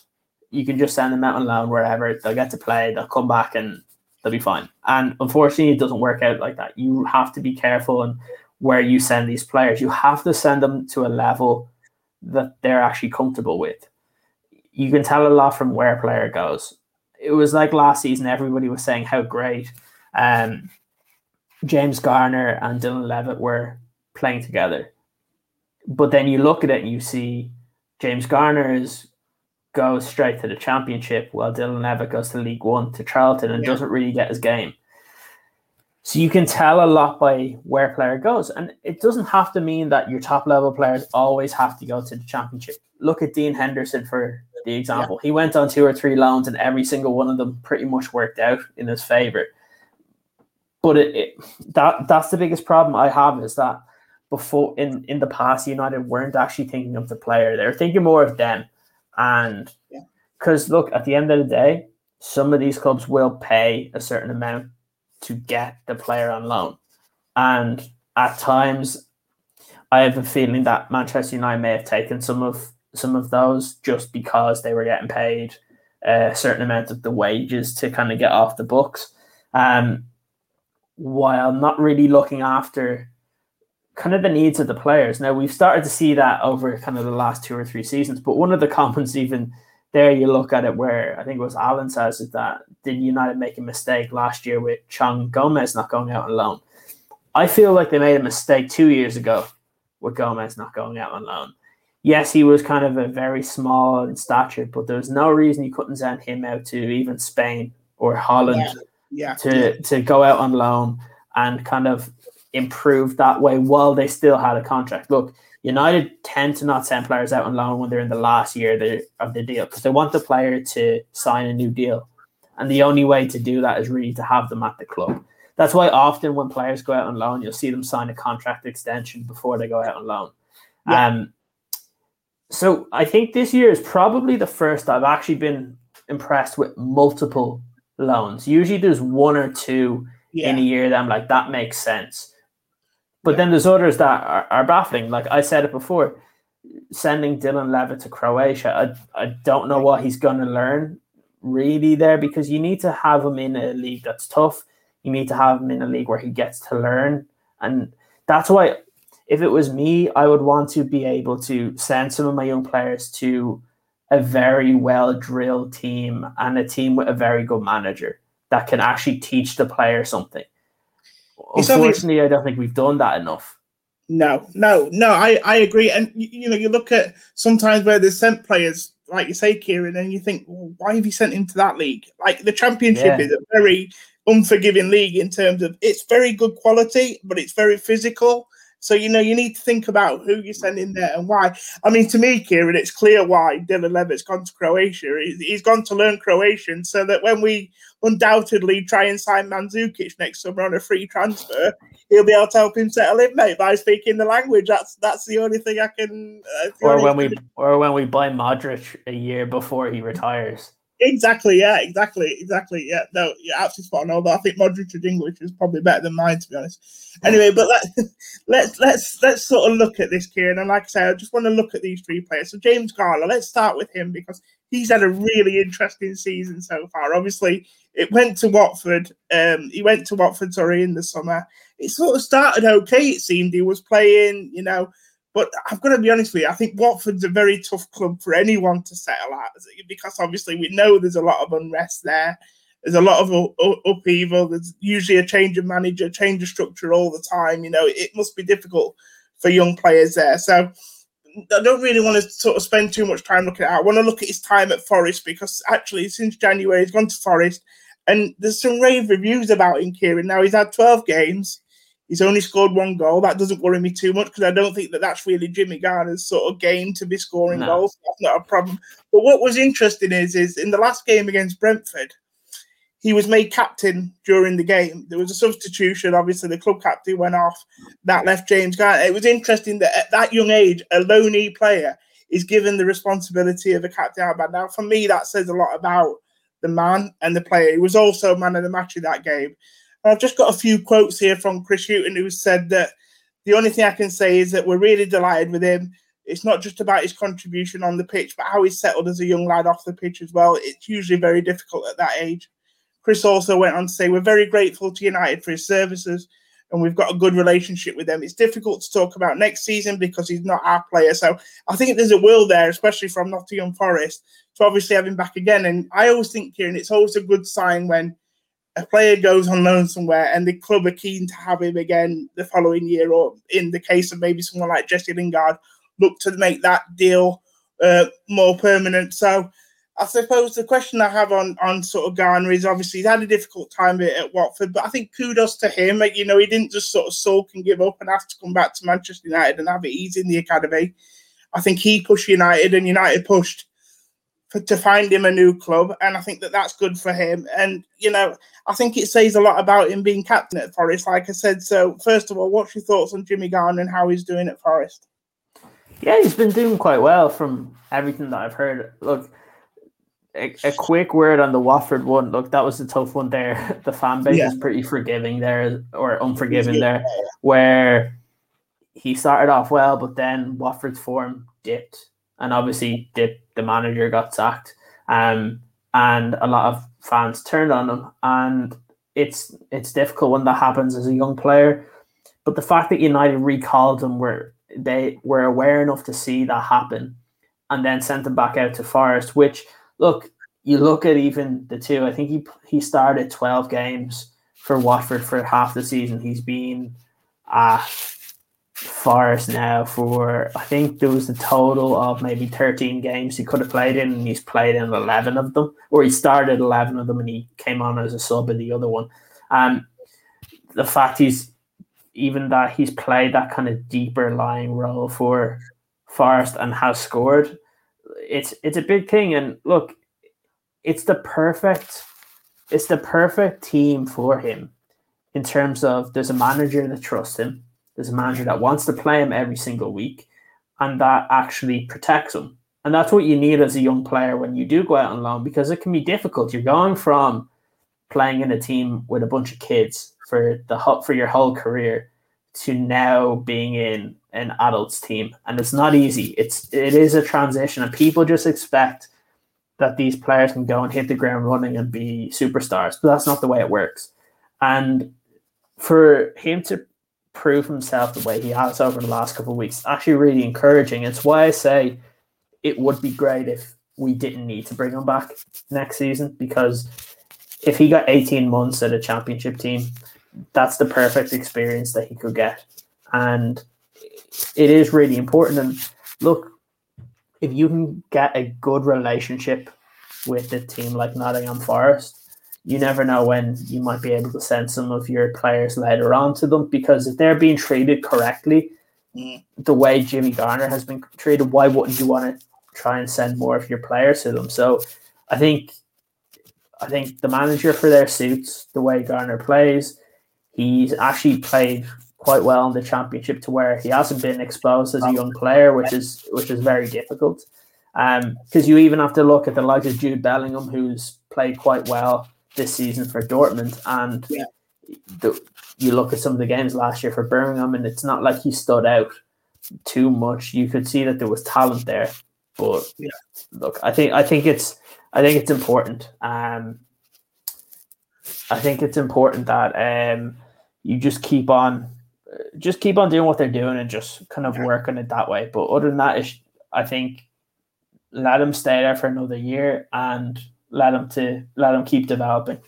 you can just send them out on loan wherever they'll get to play, they'll come back and they'll be fine. And unfortunately, it doesn't work out like that. You have to be careful and where you send these players. You have to send them to a level that they're actually comfortable with. You can tell a lot from where a player goes. It was like last season, everybody was saying how great um, James Garner and Dylan Levitt were playing together. But then you look at it and you see James Garner is goes straight to the championship while Dylan Levitt goes to League One to Charlton and yeah. doesn't really get his game. So you can tell a lot by where a player goes. And it doesn't have to mean that your top level players always have to go to the championship. Look at Dean Henderson for the example. Yeah. He went on two or three loans and every single one of them pretty much worked out in his favor. But it, it that that's the biggest problem I have is that before in, in the past United weren't actually thinking of the player. They were thinking more of them. And because yeah. look, at the end of the day, some of these clubs will pay a certain amount to get the player on loan. And at times, I have a feeling that Manchester United may have taken some of some of those just because they were getting paid a certain amount of the wages to kind of get off the books. Um, while not really looking after kind of the needs of the players. Now we've started to see that over kind of the last two or three seasons, but one of the comments even there you look at it where I think it was Alan says is that did United make a mistake last year with Chong Gomes not going out on loan? I feel like they made a mistake two years ago with Gomes not going out on loan. Yes, he was kind of a very small in stature, but there was no reason you couldn't send him out to even Spain or Holland yeah. Yeah. to to go out on loan and kind of improve that way while they still had a contract. Look, United tend to not send players out on loan when they're in the last year of the deal because they want the player to sign a new deal. And the only way to do that is really to have them at the club. That's why often when players go out on loan, you'll see them sign a contract extension before they go out on loan. Yeah. Um, so I think this year is probably the first I've actually been impressed with multiple loans. Usually there's one or two yeah. in a year that I'm like, that makes sense. But yeah. then there's others that are, are, baffling. Like I said it before, sending Dylan Levitt to Croatia, I, I don't know what he's going to learn really there because you need to have him in a league that's tough. You need to have him in a league where he gets to learn. And that's why, if it was me, I would want to be able to send some of my young players to a very well drilled team and a team with a very good manager that can actually teach the player something. Unfortunately, I don't think we've done that enough. No, no, no. I, I agree. And you, you know, you look at sometimes where they sent players, like you say, Ciaran, and you think, well, why have you sent him to that league? Like the championship yeah. is a very unforgiving league in terms of it's very good quality, but it's very physical. So you know you need to think about who you're sending there and why. I mean, to me, Ciaran, it's clear why Dylan Levitt's gone to Croatia. He's gone to learn Croatian, so that when we undoubtedly try and sign Mandzukic next summer on a free transfer, he'll be able to help him settle in, mate, by speaking the language. That's that's the only thing I can. Uh, or when we or when we buy Modric a year before he retires. Exactly. Yeah. Exactly. Exactly. Yeah. No. Yeah. Absolutely spot on. Although I think Modric's English is probably better than mine, to be honest. Anyway, but let, let's let's let's sort of look at this, Ciaran. And like I say, I just want to look at these three players. So James Garner, let's start with him because he's had a really interesting season so far. Obviously, it went to Watford. Um, he went to Watford, sorry, in the summer. It sort of started okay. It seemed he was playing, you know but I've got to be honest with you, I think Watford's a very tough club for anyone to settle at because obviously we know there's a lot of unrest there. There's a lot of upheaval. There's usually a change of manager, change of structure all the time. You know, it must be difficult for young players there. So I don't really want to sort of spend too much time looking at it. I want to look at his time at Forest because actually since January he's gone to Forest and there's some rave reviews about him, Ciaran. Now he's had 12 games. He's only scored one goal. That doesn't worry me too much because I don't think that that's really Jimmy Garner's sort of game to be scoring no. goals. That's not a problem. But what was interesting is, is in the last game against Brentford, he was made captain during the game. There was a substitution. Obviously, the club captain went off. That left James Garner. It was interesting that at that young age, a loney player is given the responsibility of a captain armband. Now, for me, that says a lot about the man and the player. He was also man of the match in that game. I've just got a few quotes here from Chris Hughton, who said that the only thing I can say is that we're really delighted with him. It's not just about his contribution on the pitch, but how he's settled as a young lad off the pitch as well. It's usually very difficult at that age. Chris also went on to say, We're very grateful to United for his services and we've got a good relationship with them. It's difficult to talk about next season because he's not our player. So I think there's a will there, especially from Nottingham Forest, to obviously have him back again. And I always think, Ciaran, it's always a good sign when a player goes on loan somewhere and the club are keen to have him again the following year, or in the case of maybe someone like Jesse Lingard, look to make that deal uh, more permanent. So I suppose the question I have on on sort of Garner is obviously he's had a difficult time at Watford, but I think kudos to him. Like, you know, he didn't just sort of sulk and give up and have to come back to Manchester United and have it easy in the academy. I think he pushed United and United pushed for, to find him a new club, and I think that that's good for him. And you know, I think it says a lot about him being captain at Forest. Like I said, so first of all, what's your thoughts on Jimmy Garner and how he's doing at Forest? Yeah, he's been doing quite well from everything that I've heard. Look, a, a quick word on the Watford one. Look, that was a tough one there. The fan base yeah. is pretty forgiving there, or unforgiving yeah. there, where he started off well, but then Watford's form dipped, and obviously dipped the manager got sacked, um, and a lot of fans turned on him. And it's it's difficult when that happens as a young player. But the fact that United recalled him where they were aware enough to see that happen and then sent him back out to Forest, which look, you look at even the two, I think he he started 12 games for Watford for half the season. He's been at Forest now for I think there was a total of maybe 13 games he could have played in, and he's played in 11 of them, or he started 11 of them and he came on as a sub in the other one. Um, the fact he's even that he's played that kind of deeper lying role for Forest and has scored, it's it's a big thing. And look, it's the perfect it's the perfect team for him in terms of there's a manager that trusts him, there's a manager that wants to play him every single week, and that actually protects him. And that's what you need as a young player when you do go out on loan because it can be difficult. You're going from playing in a team with a bunch of kids for the for your whole career to now being in an adults team and it's not easy it's it is a transition and people just expect that these players can go and hit the ground running and be superstars but that's not the way it works and for him to prove himself the way he has over the last couple of weeks actually really encouraging it's why i say it would be great if we didn't need to bring him back next season because if he got 18 months at a championship team that's the perfect experience that he could get. And it is really important. And look, if you can get a good relationship with a team like Nottingham Forest, you never know when you might be able to send some of your players later on to them because if they're being treated correctly, mm. the way Jimmy Garner has been treated, why wouldn't you want to try and send more of your players to them? So I think I think the manager for their suits, the way Garner plays, He's actually played quite well in the championship to where he hasn't been exposed as a young player, which is which is very difficult. Um, because you even have to look at the likes of Jude Bellingham, who's played quite well this season for Dortmund, and yeah. the, you look at some of the games last year for Birmingham, and it's not like he stood out too much. You could see that there was talent there, but yeah. look, I think I think it's I think it's important. Um, I think it's important that um you just keep on just keep on doing what they're doing and just kind of working it that way. But other than that, I think let them stay there for another year and let them to let them keep developing.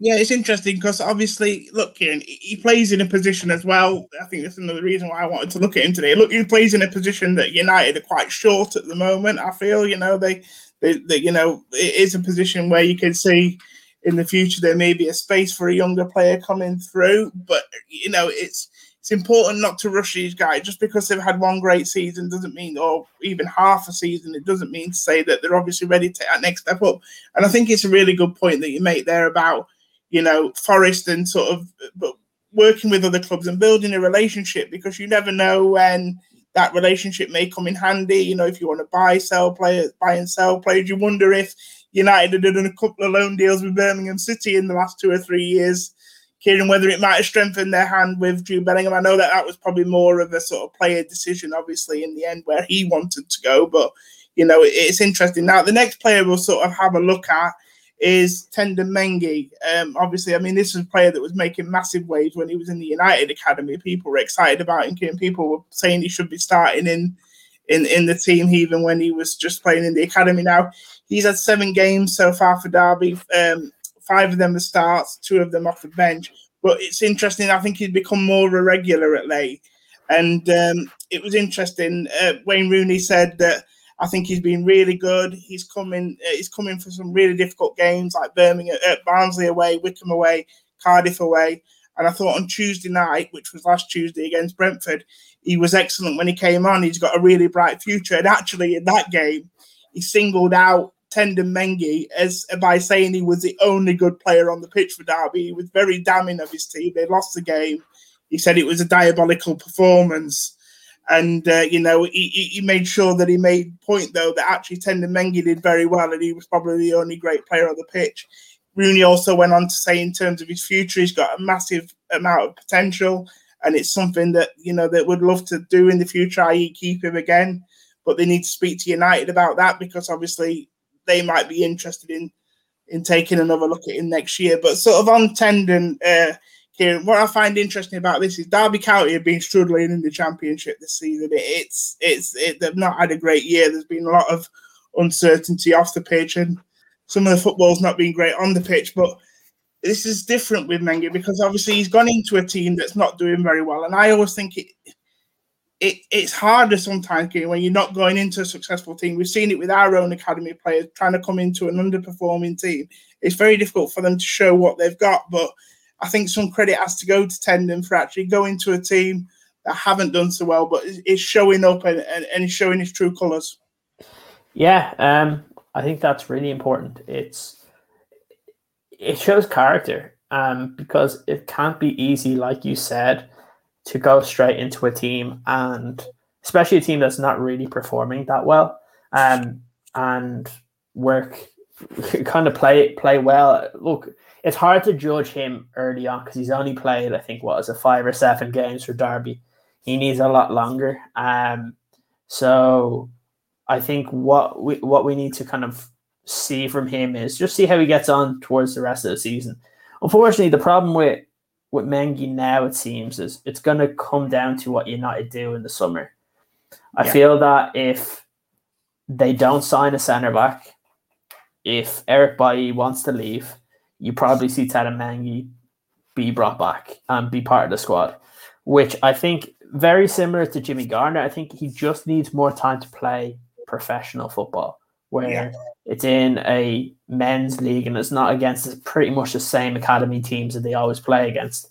Yeah, it's interesting because obviously, look, Ciaran, he plays in a position as well. I think that's another reason why I wanted to look at him today. Look, he plays in a position that United are quite short at the moment. I feel, you know, they, they, they you know, it is a position where you can see in the future there may be a space for a younger player coming through. But you know, it's it's important not to rush these guys. Just because they've had one great season doesn't mean or even half a season it doesn't mean to say that they're obviously ready to take that next step up. And i think it's a really good point that you make there about you know forest and sort of but working with other clubs and building a relationship because you never know when that relationship may come in handy. You know if you want to buy sell players buy and sell players you wonder if United had done a couple of loan deals with Birmingham City in the last two or three years. Ciaran, whether it might have strengthened their hand with Jude Bellingham, I know that that was probably more of a sort of player decision, obviously, in the end where he wanted to go. But you know, it's interesting. Now, the next player we'll sort of have a look at is Teden Mengi. Um, obviously, I mean, this is a player that was making massive waves when he was in the United Academy. People were excited about him, and people were saying he should be starting in in in the team even when he was just playing in the academy. Now he's had seven games so far for Derby. Um, five of them are starts, two of them off the bench. But it's interesting. I think he's become more irregular at late, and um, it was interesting. Uh, Wayne Rooney said that. I think he's been really good. He's coming. Uh, he's coming for some really difficult games like Birmingham, uh, Barnsley away, Wycombe away, Cardiff away. And I thought on Tuesday night, which was last Tuesday against Brentford, he was excellent when he came on. He's got a really bright future. And actually, in that game, he singled out Teden Mengi as by saying he was the only good player on the pitch for Derby. He was very damning of his team. They lost the game. He said it was a diabolical performance. And, uh, you know, he, he made sure that he made point, though, that actually Teden Mengi did very well and he was probably the only great player on the pitch. Rooney also went on to say, in terms of his future, he's got a massive amount of potential and it's something that you know that would love to do in the future, i.e., keep him again. But they need to speak to United about that because obviously they might be interested in in taking another look at him next year. But sort of on Teden, uh, Ciaran, what I find interesting about this is Derby County have been struggling in the championship this season. It, it's it's it, they've not had a great year. There's been a lot of uncertainty off the pitch, and some of the football's not been great on the pitch. But this is different with Mengi because obviously he's gone into a team that's not doing very well, and I always think it. It, it's harder sometimes when you're not going into a successful team. We've seen it with our own academy players trying to come into an underperforming team. It's very difficult for them to show what they've got, but I think some credit has to go to Teden for actually going to a team that haven't done so well, but is showing up and, and, and showing his true colours. Yeah, um, I think that's really important. It's it shows character um, because it can't be easy, like you said, to go straight into a team and especially a team that's not really performing that well um, and work kind of play play well. Look, it's hard to judge him early on because he's only played, I think, what was it, five or seven games for Derby. He needs a lot longer. Um, so I think what we what we need to kind of see from him is just see how he gets on towards the rest of the season. Unfortunately, the problem with with Mengi now it seems is it's going to come down to what United do in the summer. I yeah. feel that if they don't sign a centre back, if Eric Bailly wants to leave, you probably see Tadhg Mengi be brought back and be part of the squad, which I think very similar to Jimmy Garner. I think he just needs more time to play professional football, where yeah. it's in a men's league and it's not against pretty much the same academy teams that they always play against.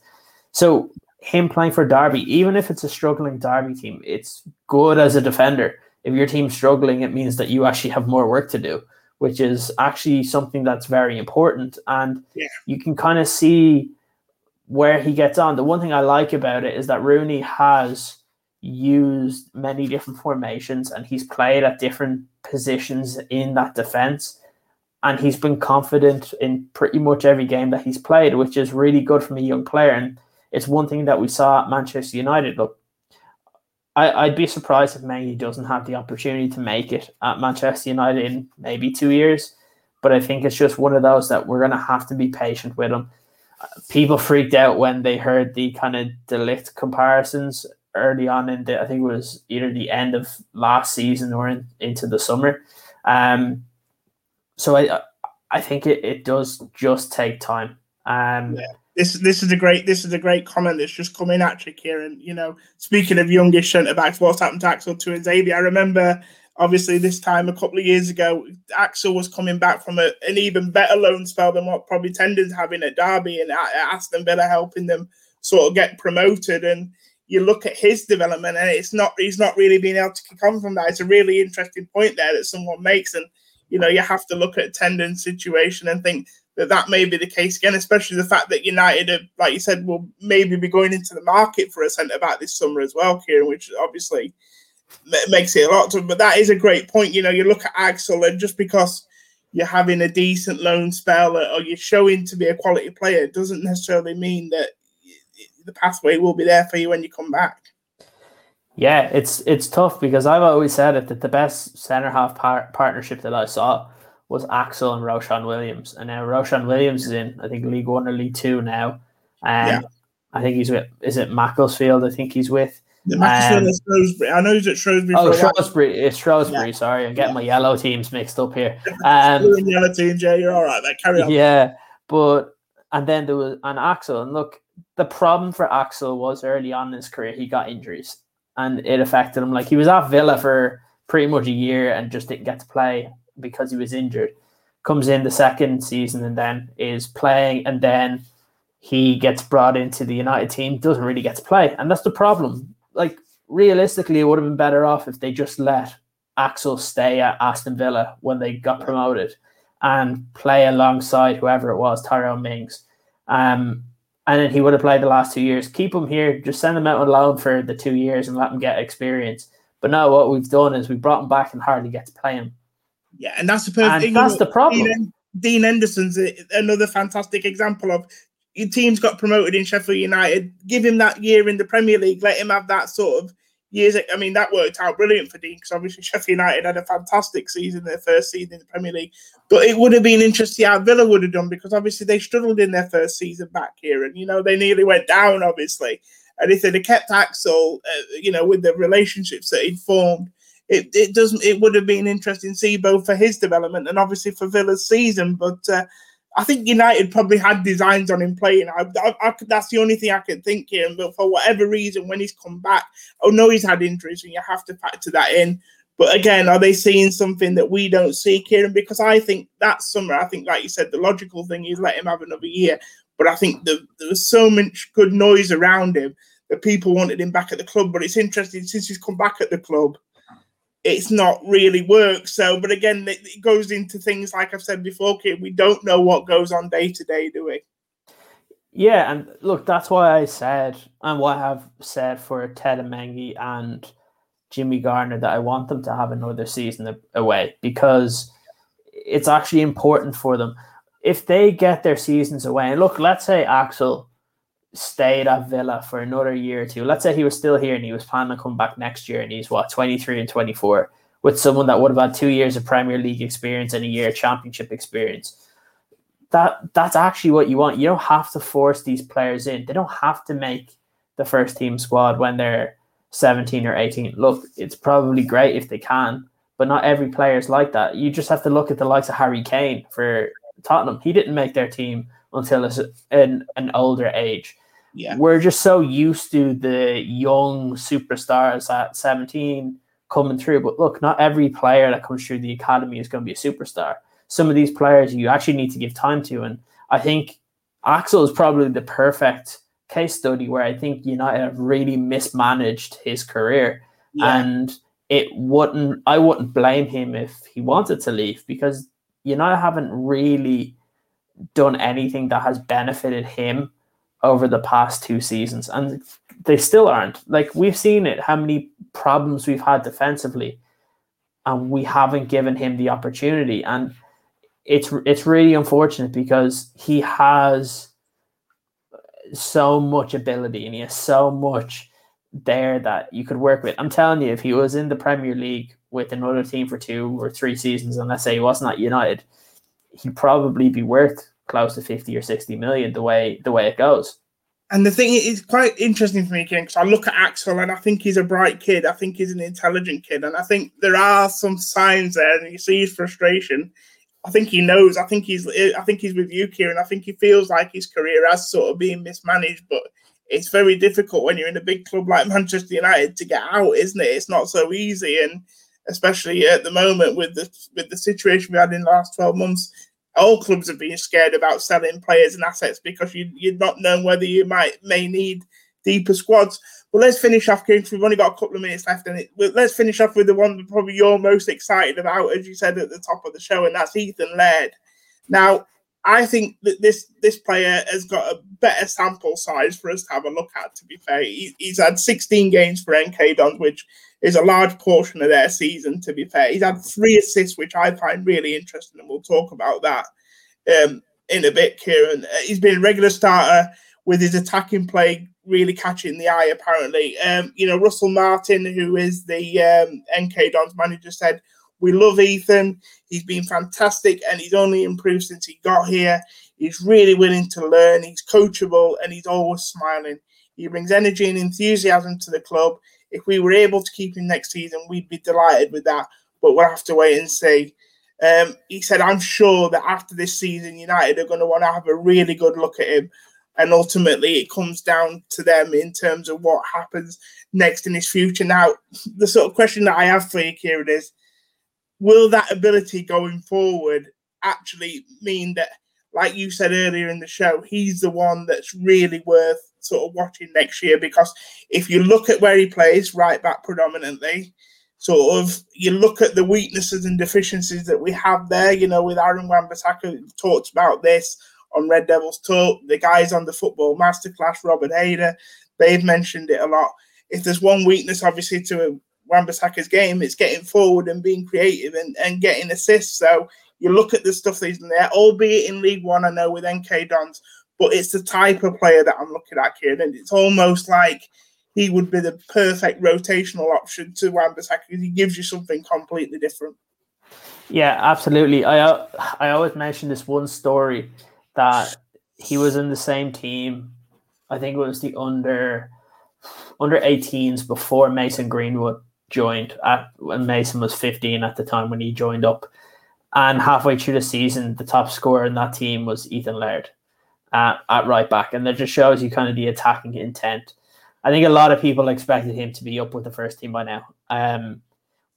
So him playing for Derby, even if it's a struggling Derby team, it's good as a defender. If your team's struggling, it means that you actually have more work to do which is actually something that's very important. And yeah. you can kind of see where he gets on. The one thing I like about it is that Rooney has used many different formations and he's played at different positions in that defense. And he's been confident in pretty much every game that he's played, which is really good from a young player. And it's one thing that we saw at Manchester United. Look, I, would be surprised if Mengi doesn't have the opportunity to make it at Manchester United in maybe two years. But I think it's just one of those that we're going to have to be patient with him. People freaked out when they heard the kind of De Ligt comparisons early on in the, I think it was either the end of last season or in, into the summer. Um, so I I think it, it does just take time. Um, yeah this this is a great this is a great comment that's just coming at you, Ciaran. You know, speaking of youngish centre backs, what's happened to Axel Tuanzebe? I remember obviously this time a couple of years ago, Axel was coming back from a, an even better loan spell than what probably Teden's having at Derby and Aston Villa helping them sort of get promoted. And you look at his development, and it's not he's not really being able to come from that. It's a really interesting point there that someone makes, and you know you have to look at a Teden's situation and think that that may be the case again, especially the fact that United, are, like you said, will maybe be going into the market for a centre back this summer as well, Ciaran, which obviously makes it a lot. But that is a great point. You know, you look at Axel, and just because you're having a decent loan spell or you're showing to be a quality player doesn't necessarily mean that the pathway will be there for you when you come back. Yeah, it's it's tough because I've always said it that the best centre half par- partnership that I saw was Axel and Ro-Shaun Williams, and now Ro-Shaun Williams is in I think League One or League Two now. and yeah. I think he's with is it Macclesfield? I think he's with. um, Shrewsbury. I know he's at Shrewsbury. Oh, Shrewsbury. It's Shrewsbury. Yeah. Sorry, I'm getting yeah. my yellow teams mixed up here. Um, yellow teams, yeah, you're all right. Then carry on. Yeah, but and then there was an Axel, and look, the problem for Axel was early on in his career he got injuries, and it affected him. Like he was at Villa for pretty much a year and just didn't get to play because he was injured. Comes in the second season and then is playing, and then he gets brought into the United team, doesn't really get to play. And that's the problem. Like, realistically, it would have been better off if they just let Axel stay at Aston Villa when they got promoted and play alongside whoever it was, Tyrone Mings. Um, and then he would have played the last two years. Keep him here, just send him out on loan for the two years and let him get experience. But no, what we've done is we brought him back and hardly get to play him. Yeah, and that's the perfect thing. That's the problem. Dean, Dean Henderson's another fantastic example of your team's got promoted in Sheffield United. Give him that year in the Premier League. Let him have that sort of years. I mean, that worked out brilliant for Dean because obviously Sheffield United had a fantastic season, their first season in the Premier League. But it would have been interesting how Villa would have done because obviously they struggled in their first season back here, and you know they nearly went down, obviously. And if they'd have kept Axel, uh, you know, with the relationships that he'd formed, it, it doesn't. It would have been interesting to see both for his development and obviously for Villa's season. But uh, I think United probably had designs on him playing. I, I, I, that's the only thing I can think here. But for whatever reason, when he's come back, oh no, he's had injuries, and you have to factor that in. But again, are they seeing something that we don't see, Ciaran? Because I think that summer, I think, like you said, the logical thing is let him have another year. But I think the, there was so much good noise around him that people wanted him back at the club. But it's interesting since he's come back at the club, it's not really worked. So, but again, it goes into things like I've said before, kid. We don't know what goes on day to day, do we? Yeah, and look, that's why I said, and what I've said for Teden Mengi and Jimmy Garner that I want them to have another season away because it's actually important for them. If they get their seasons away, and look, let's say Axel stayed at Villa for another year or two. Let's say he was still here and he was planning to come back next year and he's what, 23 and 24 with someone that would have had two years of Premier League experience and a year of championship experience. That that's actually what you want. You don't have to force these players in. They don't have to make the first team squad when they're 17 or 18. Look, it's probably great if they can, but not every player is like that. You just have to look at the likes of Harry Kane for Tottenham. He didn't make their team until an, an older age. Yeah. We're just so used to the young superstars at 17 coming through. But look, not every player that comes through the academy is going to be a superstar. Some of these players you actually need to give time to. And I think Axel is probably the perfect case study where I think United have really mismanaged his career. Yeah. And it wouldn't I wouldn't blame him if he wanted to leave because United haven't really done anything that has benefited him over the past two seasons, and they still aren't. Like we've seen it, how many problems we've had defensively, and we haven't given him the opportunity. And it's it's really unfortunate because he has so much ability and he has so much there that you could work with. I'm telling you, if he was in the Premier League with another team for two or three seasons, and let's say he wasn't at United, he'd probably be worth close to 50 or 60 million the way the way it goes. And the thing is quite interesting for me, Ken, because I look at Axel and I think he's a bright kid. I think he's an intelligent kid. And I think there are some signs there, and you see his frustration. I think he knows. I think he's. I think he's with you, Ciaran. I think he feels like his career has sort of been mismanaged, but it's very difficult when you're in a big club like Manchester United to get out, isn't it? It's not so easy, and especially at the moment with the with the situation we had in the last twelve months, all clubs have been scared about selling players and assets because you you're not knowing whether you might may need deeper squads. But let's finish off, because we've only got a couple of minutes left, and it, let's finish off with the one that probably you're most excited about, as you said at the top of the show, and that's Ethan Laird. Now, I think that this this player has got a better sample size for us to have a look at. To be fair, he, he's had 16 games for MK Dons, which is a large portion of their season, to be fair. He's had three assists, which I find really interesting, and we'll talk about that um, in a bit, Ciaran. Uh, he's been a regular starter with his attacking play really catching the eye, apparently. Um, you know, Russell Martin, who is the um, MK Dons manager, said, We love Ethan. He's been fantastic and he's only improved since he got here. He's really willing to learn, he's coachable, and he's always smiling. He brings energy and enthusiasm to the club if we were able to keep him next season, we'd be delighted with that. But we'll have to wait and see. Um, he said, I'm sure that after this season, United are going to want to have a really good look at him. And ultimately, it comes down to them in terms of what happens next in his future. Now, the sort of question that I have for you, Ciaran, is will that ability going forward actually mean that, like you said earlier in the show, he's the one that's really worth sort of watching next year because if you look at where he plays, right back predominantly, sort of you look at the weaknesses and deficiencies that we have there, you know, with Aaron Wan-Bissaka talked about this on Red Devils Talk, the guys on the football masterclass, Robert Hayder, they've mentioned it a lot. If there's one weakness, obviously, to Wan-Bissaka's game, it's getting forward and being creative and, and getting assists. So you look at the stuff that he's in there, albeit in League One, I know with MK Dons, but it's the type of player that I'm looking at here. And it's almost like he would be the perfect rotational option to Wan-Bissaka because he gives you something completely different. Yeah, absolutely. I uh, I always mention this one story that he was in the same team. I think it was the under under 18s before Mason Greenwood joined at when Mason was 15 at the time when he joined up. And halfway through the season, the top scorer in that team was Ethan Laird at, at right back. And that just shows you kind of the attacking intent. I think a lot of people expected him to be up with the first team by now. Um,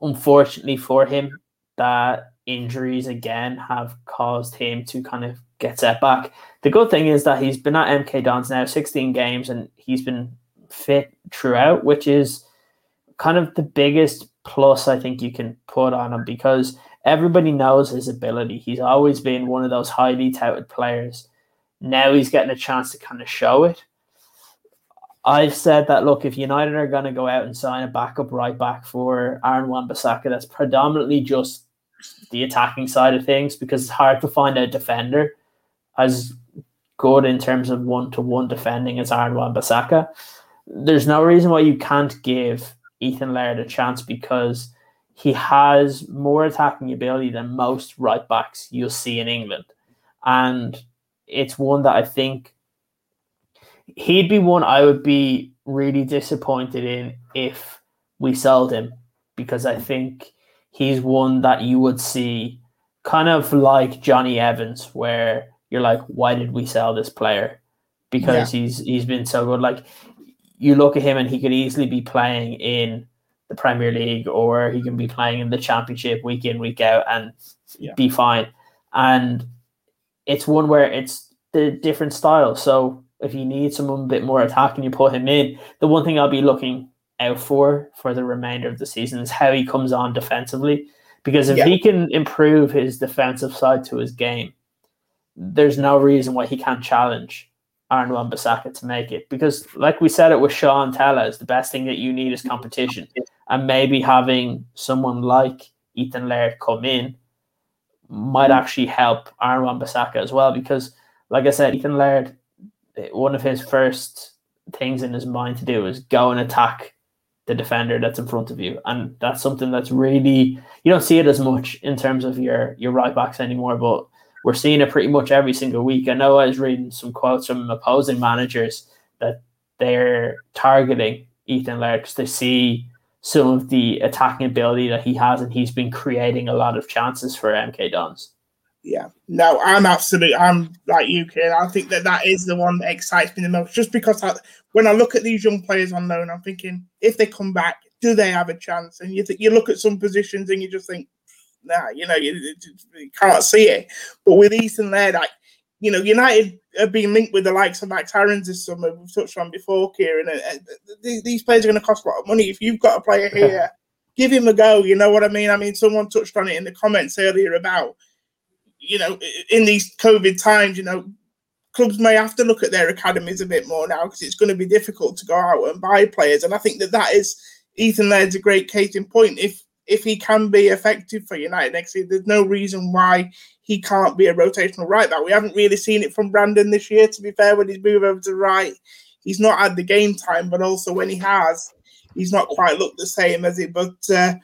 unfortunately for him, that injuries again have caused him to kind of get set back. The good thing is that he's been at MK Dons now 16 games and he's been fit throughout, which is kind of the biggest plus I think you can put on him because everybody knows his ability. He's always been one of those highly touted players. Now he's getting a chance to kind of show it. I've said that look, if United are going to go out and sign a backup right back for Aaron Wan-Bissaka, that's predominantly just the attacking side of things because it's hard to find a defender as good in terms of one to one defending as Aaron Wan-Bissaka. There's no reason why you can't give Ethan Laird a chance because he has more attacking ability than most right backs you'll see in England. And it's one that I think he'd be one I would be really disappointed in if we sold him because I think he's one that you would see kind of like Jonny Evans, where you're like, why did we sell this player? Because yeah. he's he's been so good. Like you look at him and he could easily be playing in the Premier League or he can be playing in the Championship week in week out and yeah. be fine. And it's one where it's the different style. So if you need someone a bit more attacking, you put him in. The one thing I'll be looking out for for the remainder of the season is how he comes on defensively. Because if yeah. he can improve his defensive side to his game, there's no reason why he can't challenge Aaron Wan-Bissaka to make it. Because, like we said, it was Shaw and Telles, the best thing that you need is competition, and maybe having someone like Ethan Laird come in might actually help Aaron Wan-Bissaka as well. Because, like I said, Ethan Laird, eh, one of his first things in his mind to do is go and attack the defender that's in front of you, and that's something that's really you don't see it as much in terms of your your right backs anymore, but we're seeing it pretty much every single week. I know I was reading some quotes from opposing managers that they're targeting Ethan Laird because they see some of the attacking ability that he has, and he's been creating a lot of chances for MK Dons. Yeah, no, I'm absolutely, I'm like you, kid. I think that that is the one that excites me the most, just because I, when I look at these young players on loan, I'm thinking if they come back, do they have a chance? And you think you look at some positions and you just think, nah, you know, you, you can't see it. But with Ethan there, like, you know, United have been linked with the likes of Max Aarons this summer. We've touched on before, Ciaran. And, and these players are going to cost a lot of money. If you've got a player here, give him a go. You know what I mean? I mean, someone touched on it in the comments earlier about, you know, in these COVID times, you know, clubs may have to look at their academies a bit more now because it's going to be difficult to go out and buy players. And I think that that is Ethan Laird's a great case in point. If if he can be effective for United next year, there's no reason why he can't be a rotational right back. We haven't really seen it from Brandon this year, to be fair, when he's moved over to right. He's not had the game time, but also when he has, he's not quite looked the same as it. But uh,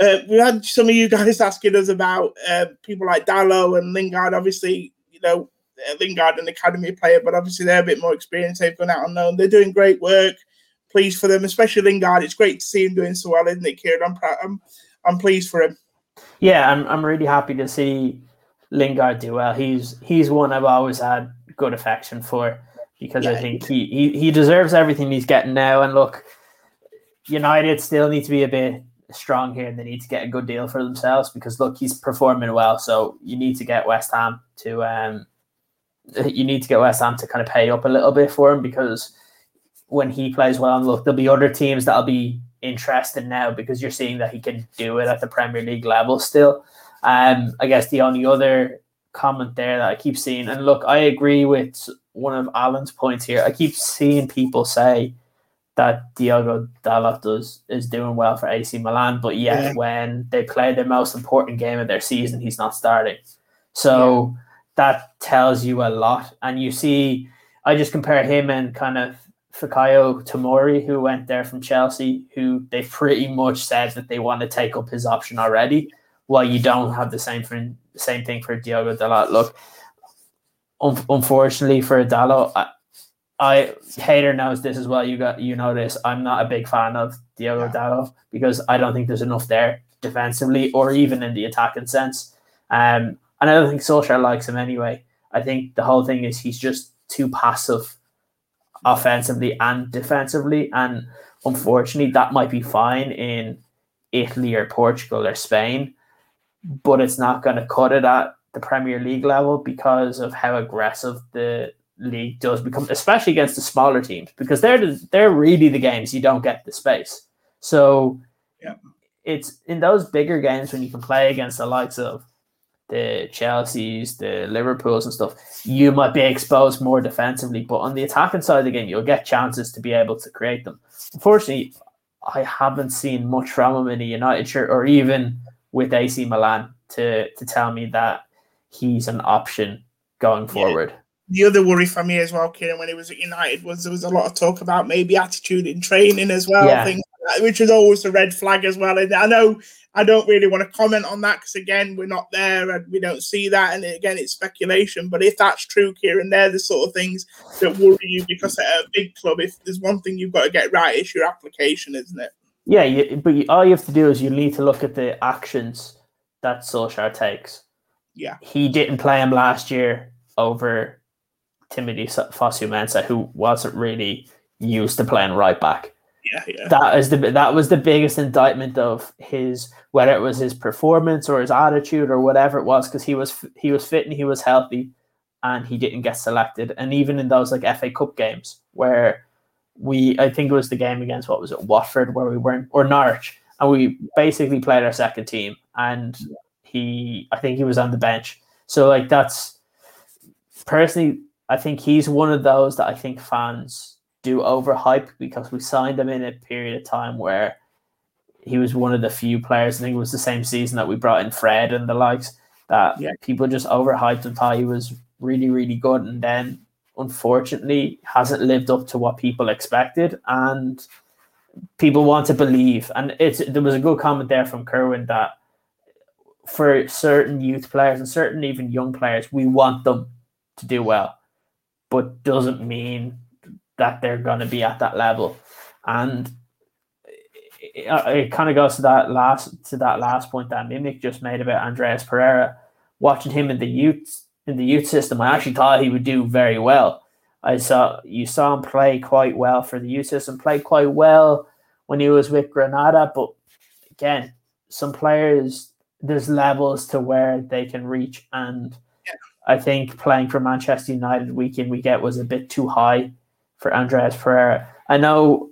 uh, we had some of you guys asking us about uh, people like Dalot and Lingard. Obviously, you know, uh, Lingard an academy player, but obviously they're a bit more experienced. They've gone out on loan. They're doing great work pleased for them, especially Lingard. It's great to see him doing so well, isn't it, Ciaran? I'm proud. I'm, I'm pleased for him. Yeah, I'm, I'm really happy to see Lingard do well. He's he's one I've always had good affection for because yeah, I think he, he he deserves everything he's getting now. And look, United still need to be a bit strong here and they need to get a good deal for themselves because look, he's performing well. So you need to get West Ham to um you need to get West Ham to kind of pay up a little bit for him because when he plays well. And look, there'll be other teams that'll be interested now because you're seeing that he can do it at the Premier League level still. Um, I guess the only other comment there that I keep seeing, and look, I agree with one of Alan's points here. I keep seeing people say that Diogo Dalot does is doing well for AC Milan, but yet yeah. when they play their most important game of their season, he's not starting. So yeah. that tells you a lot. And you see, I just compare him and kind of Fikayo Tomori, who went there from Chelsea, who they pretty much said that they want to take up his option already. While you don't have the same for same thing for Diogo Dalot. Look, un- unfortunately for Dalot, I, I hater knows this as well. You got you know this. I'm not a big fan of Diogo yeah. Dalot because I don't think there's enough there defensively or even in the attacking sense. Um, and I don't think Solskjaer likes him anyway. I think the whole thing is he's just too passive offensively and defensively. And unfortunately, that might be fine in Italy or Portugal or Spain, but it's not going to cut it at the Premier League level because of how aggressive the league does become, especially against the smaller teams, because they're the, they're really the games you don't get the space. So yeah. it's in those bigger games when you can play against the likes of the Chelseas, the Liverpools and stuff, you might be exposed more defensively. But on the attacking side of the game, you'll get chances to be able to create them. Unfortunately, I haven't seen much from him in a United shirt or even with AC Milan to to tell me that he's an option going forward. Yeah. The other worry for me as well, Ciaran, when he was at United, was there was a lot of talk about maybe attitude in training as well, yeah. things which is always a red flag as well. And I know I don't really want to comment on that because again, we're not there and we don't see that. And again, it's speculation. But if that's true, Ciaran, they're the sort of things that worry you because at a big club, if there's one thing you've got to get right, it's your application, isn't it? Yeah, you, but you, all you have to do is you need to look at the actions that Solskjaer takes. Yeah, he didn't play him last year over Timothy Fosu-Mensah, who wasn't really used to playing right back. Yeah, yeah. That is the that was the biggest indictment of his whether it was his performance or his attitude or whatever it was because he was he was fit and he was healthy and he didn't get selected. And even in those like FA Cup games where we I think it was the game against what was it Watford where we weren't or Norwich and we basically played our second team and he I think he was on the bench. So like that's personally I think he's one of those that I think fans do overhype because we signed him in a period of time where he was one of the few players. I think it was the same season that we brought in Fred and the likes that yeah. people just overhyped and thought he was really, really good, and then unfortunately hasn't lived up to what people expected and people want to believe. And it's there was a good comment there from Kerwin that for certain youth players and certain even young players, we want them to do well, but doesn't mean that they're going to be at that level. And it, uh, it kind of goes to that last to that last point that Mimic just made about Andreas Pereira. Watching him in the youth in the youth system, I actually thought he would do very well. I saw you saw him play quite well for the youth system, played quite well when he was with Granada. But again, some players there's levels to where they can reach, and. I think playing for Manchester United week in week out was a bit too high for Andreas Pereira. I know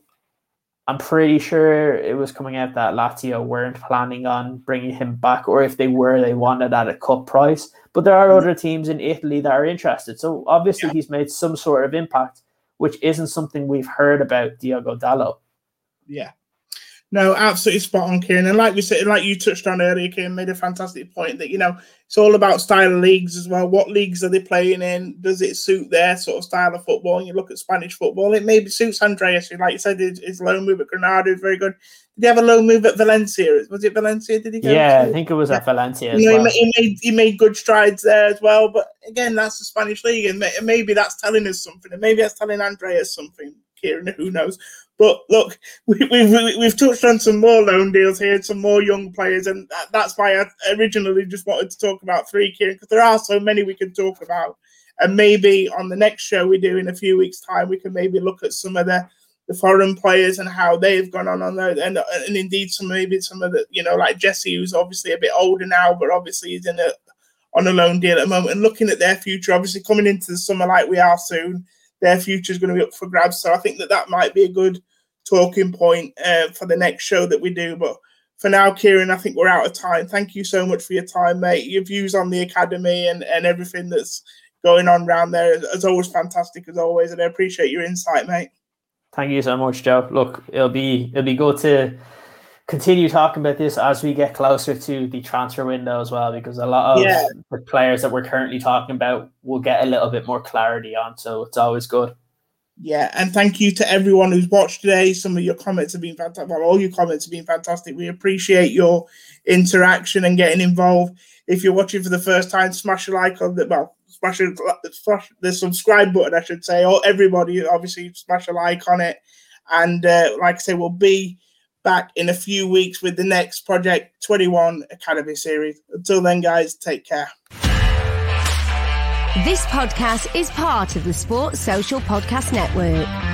I'm pretty sure it was coming out that Lazio weren't planning on bringing him back, or if they were, they wanted at a cut price. But there are mm-hmm. other teams in Italy that are interested. So obviously, yeah. he's made some sort of impact, which isn't something we've heard about Diogo Dalot. Yeah, no, absolutely spot on, Ciaran. And like we said, like you touched on earlier, Kieran made a fantastic point that you know it's all about style of leagues as well. What leagues are they playing in? Does it suit their sort of style of football? And you look at Spanish football, it maybe suits Andreas, who, like you said, his, his loan move at Granada is very good. Did he have a loan move at Valencia? Was it Valencia? Did he go? Yeah, to? I think it was at Valencia. You know, well. he, made, he made good strides there as well. But again, that's the Spanish league, and maybe that's telling us something, and maybe that's telling Andreas something. Ciaran, who knows? But look, we, have we've, we've touched on some more loan deals here, some more young players, and that, that's why I originally just wanted to talk about three, Ciaran, because there are so many we can talk about. And maybe on the next show we do in a few weeks' time, we can maybe look at some of the, the foreign players and how they've gone on on there, and and indeed some maybe some of the you know like Jesse, who's obviously a bit older now, but obviously he's in a on a loan deal at the moment, and looking at their future, obviously coming into the summer like we are soon their future is going to be up for grabs. So I think that that might be a good talking point uh, for the next show that we do. But for now, Ciaran, I think we're out of time. Thank you so much for your time, mate. Your views on the academy and, and everything that's going on around there is, always fantastic as always, and I appreciate your insight, mate. Thank you so much, Joe. Look, it'll be it'll be good to continue talking about this as we get closer to the transfer window as well, because a lot of yeah. the players that we're currently talking about will get a little bit more clarity on. So it's always good. Yeah, and thank you to everyone who's watched today. Some of your comments have been fantastic. Well, all your comments have been fantastic. We appreciate your interaction and getting involved. If you're watching for the first time, smash a like on the well, smash, a, smash the subscribe button, I should say. Or everybody, obviously, smash a like on it. And uh, like I say, we'll be back in a few weeks with the next Project 21 Academy series. Until then, guys, take care. This podcast is part of the Sports Social Podcast Network.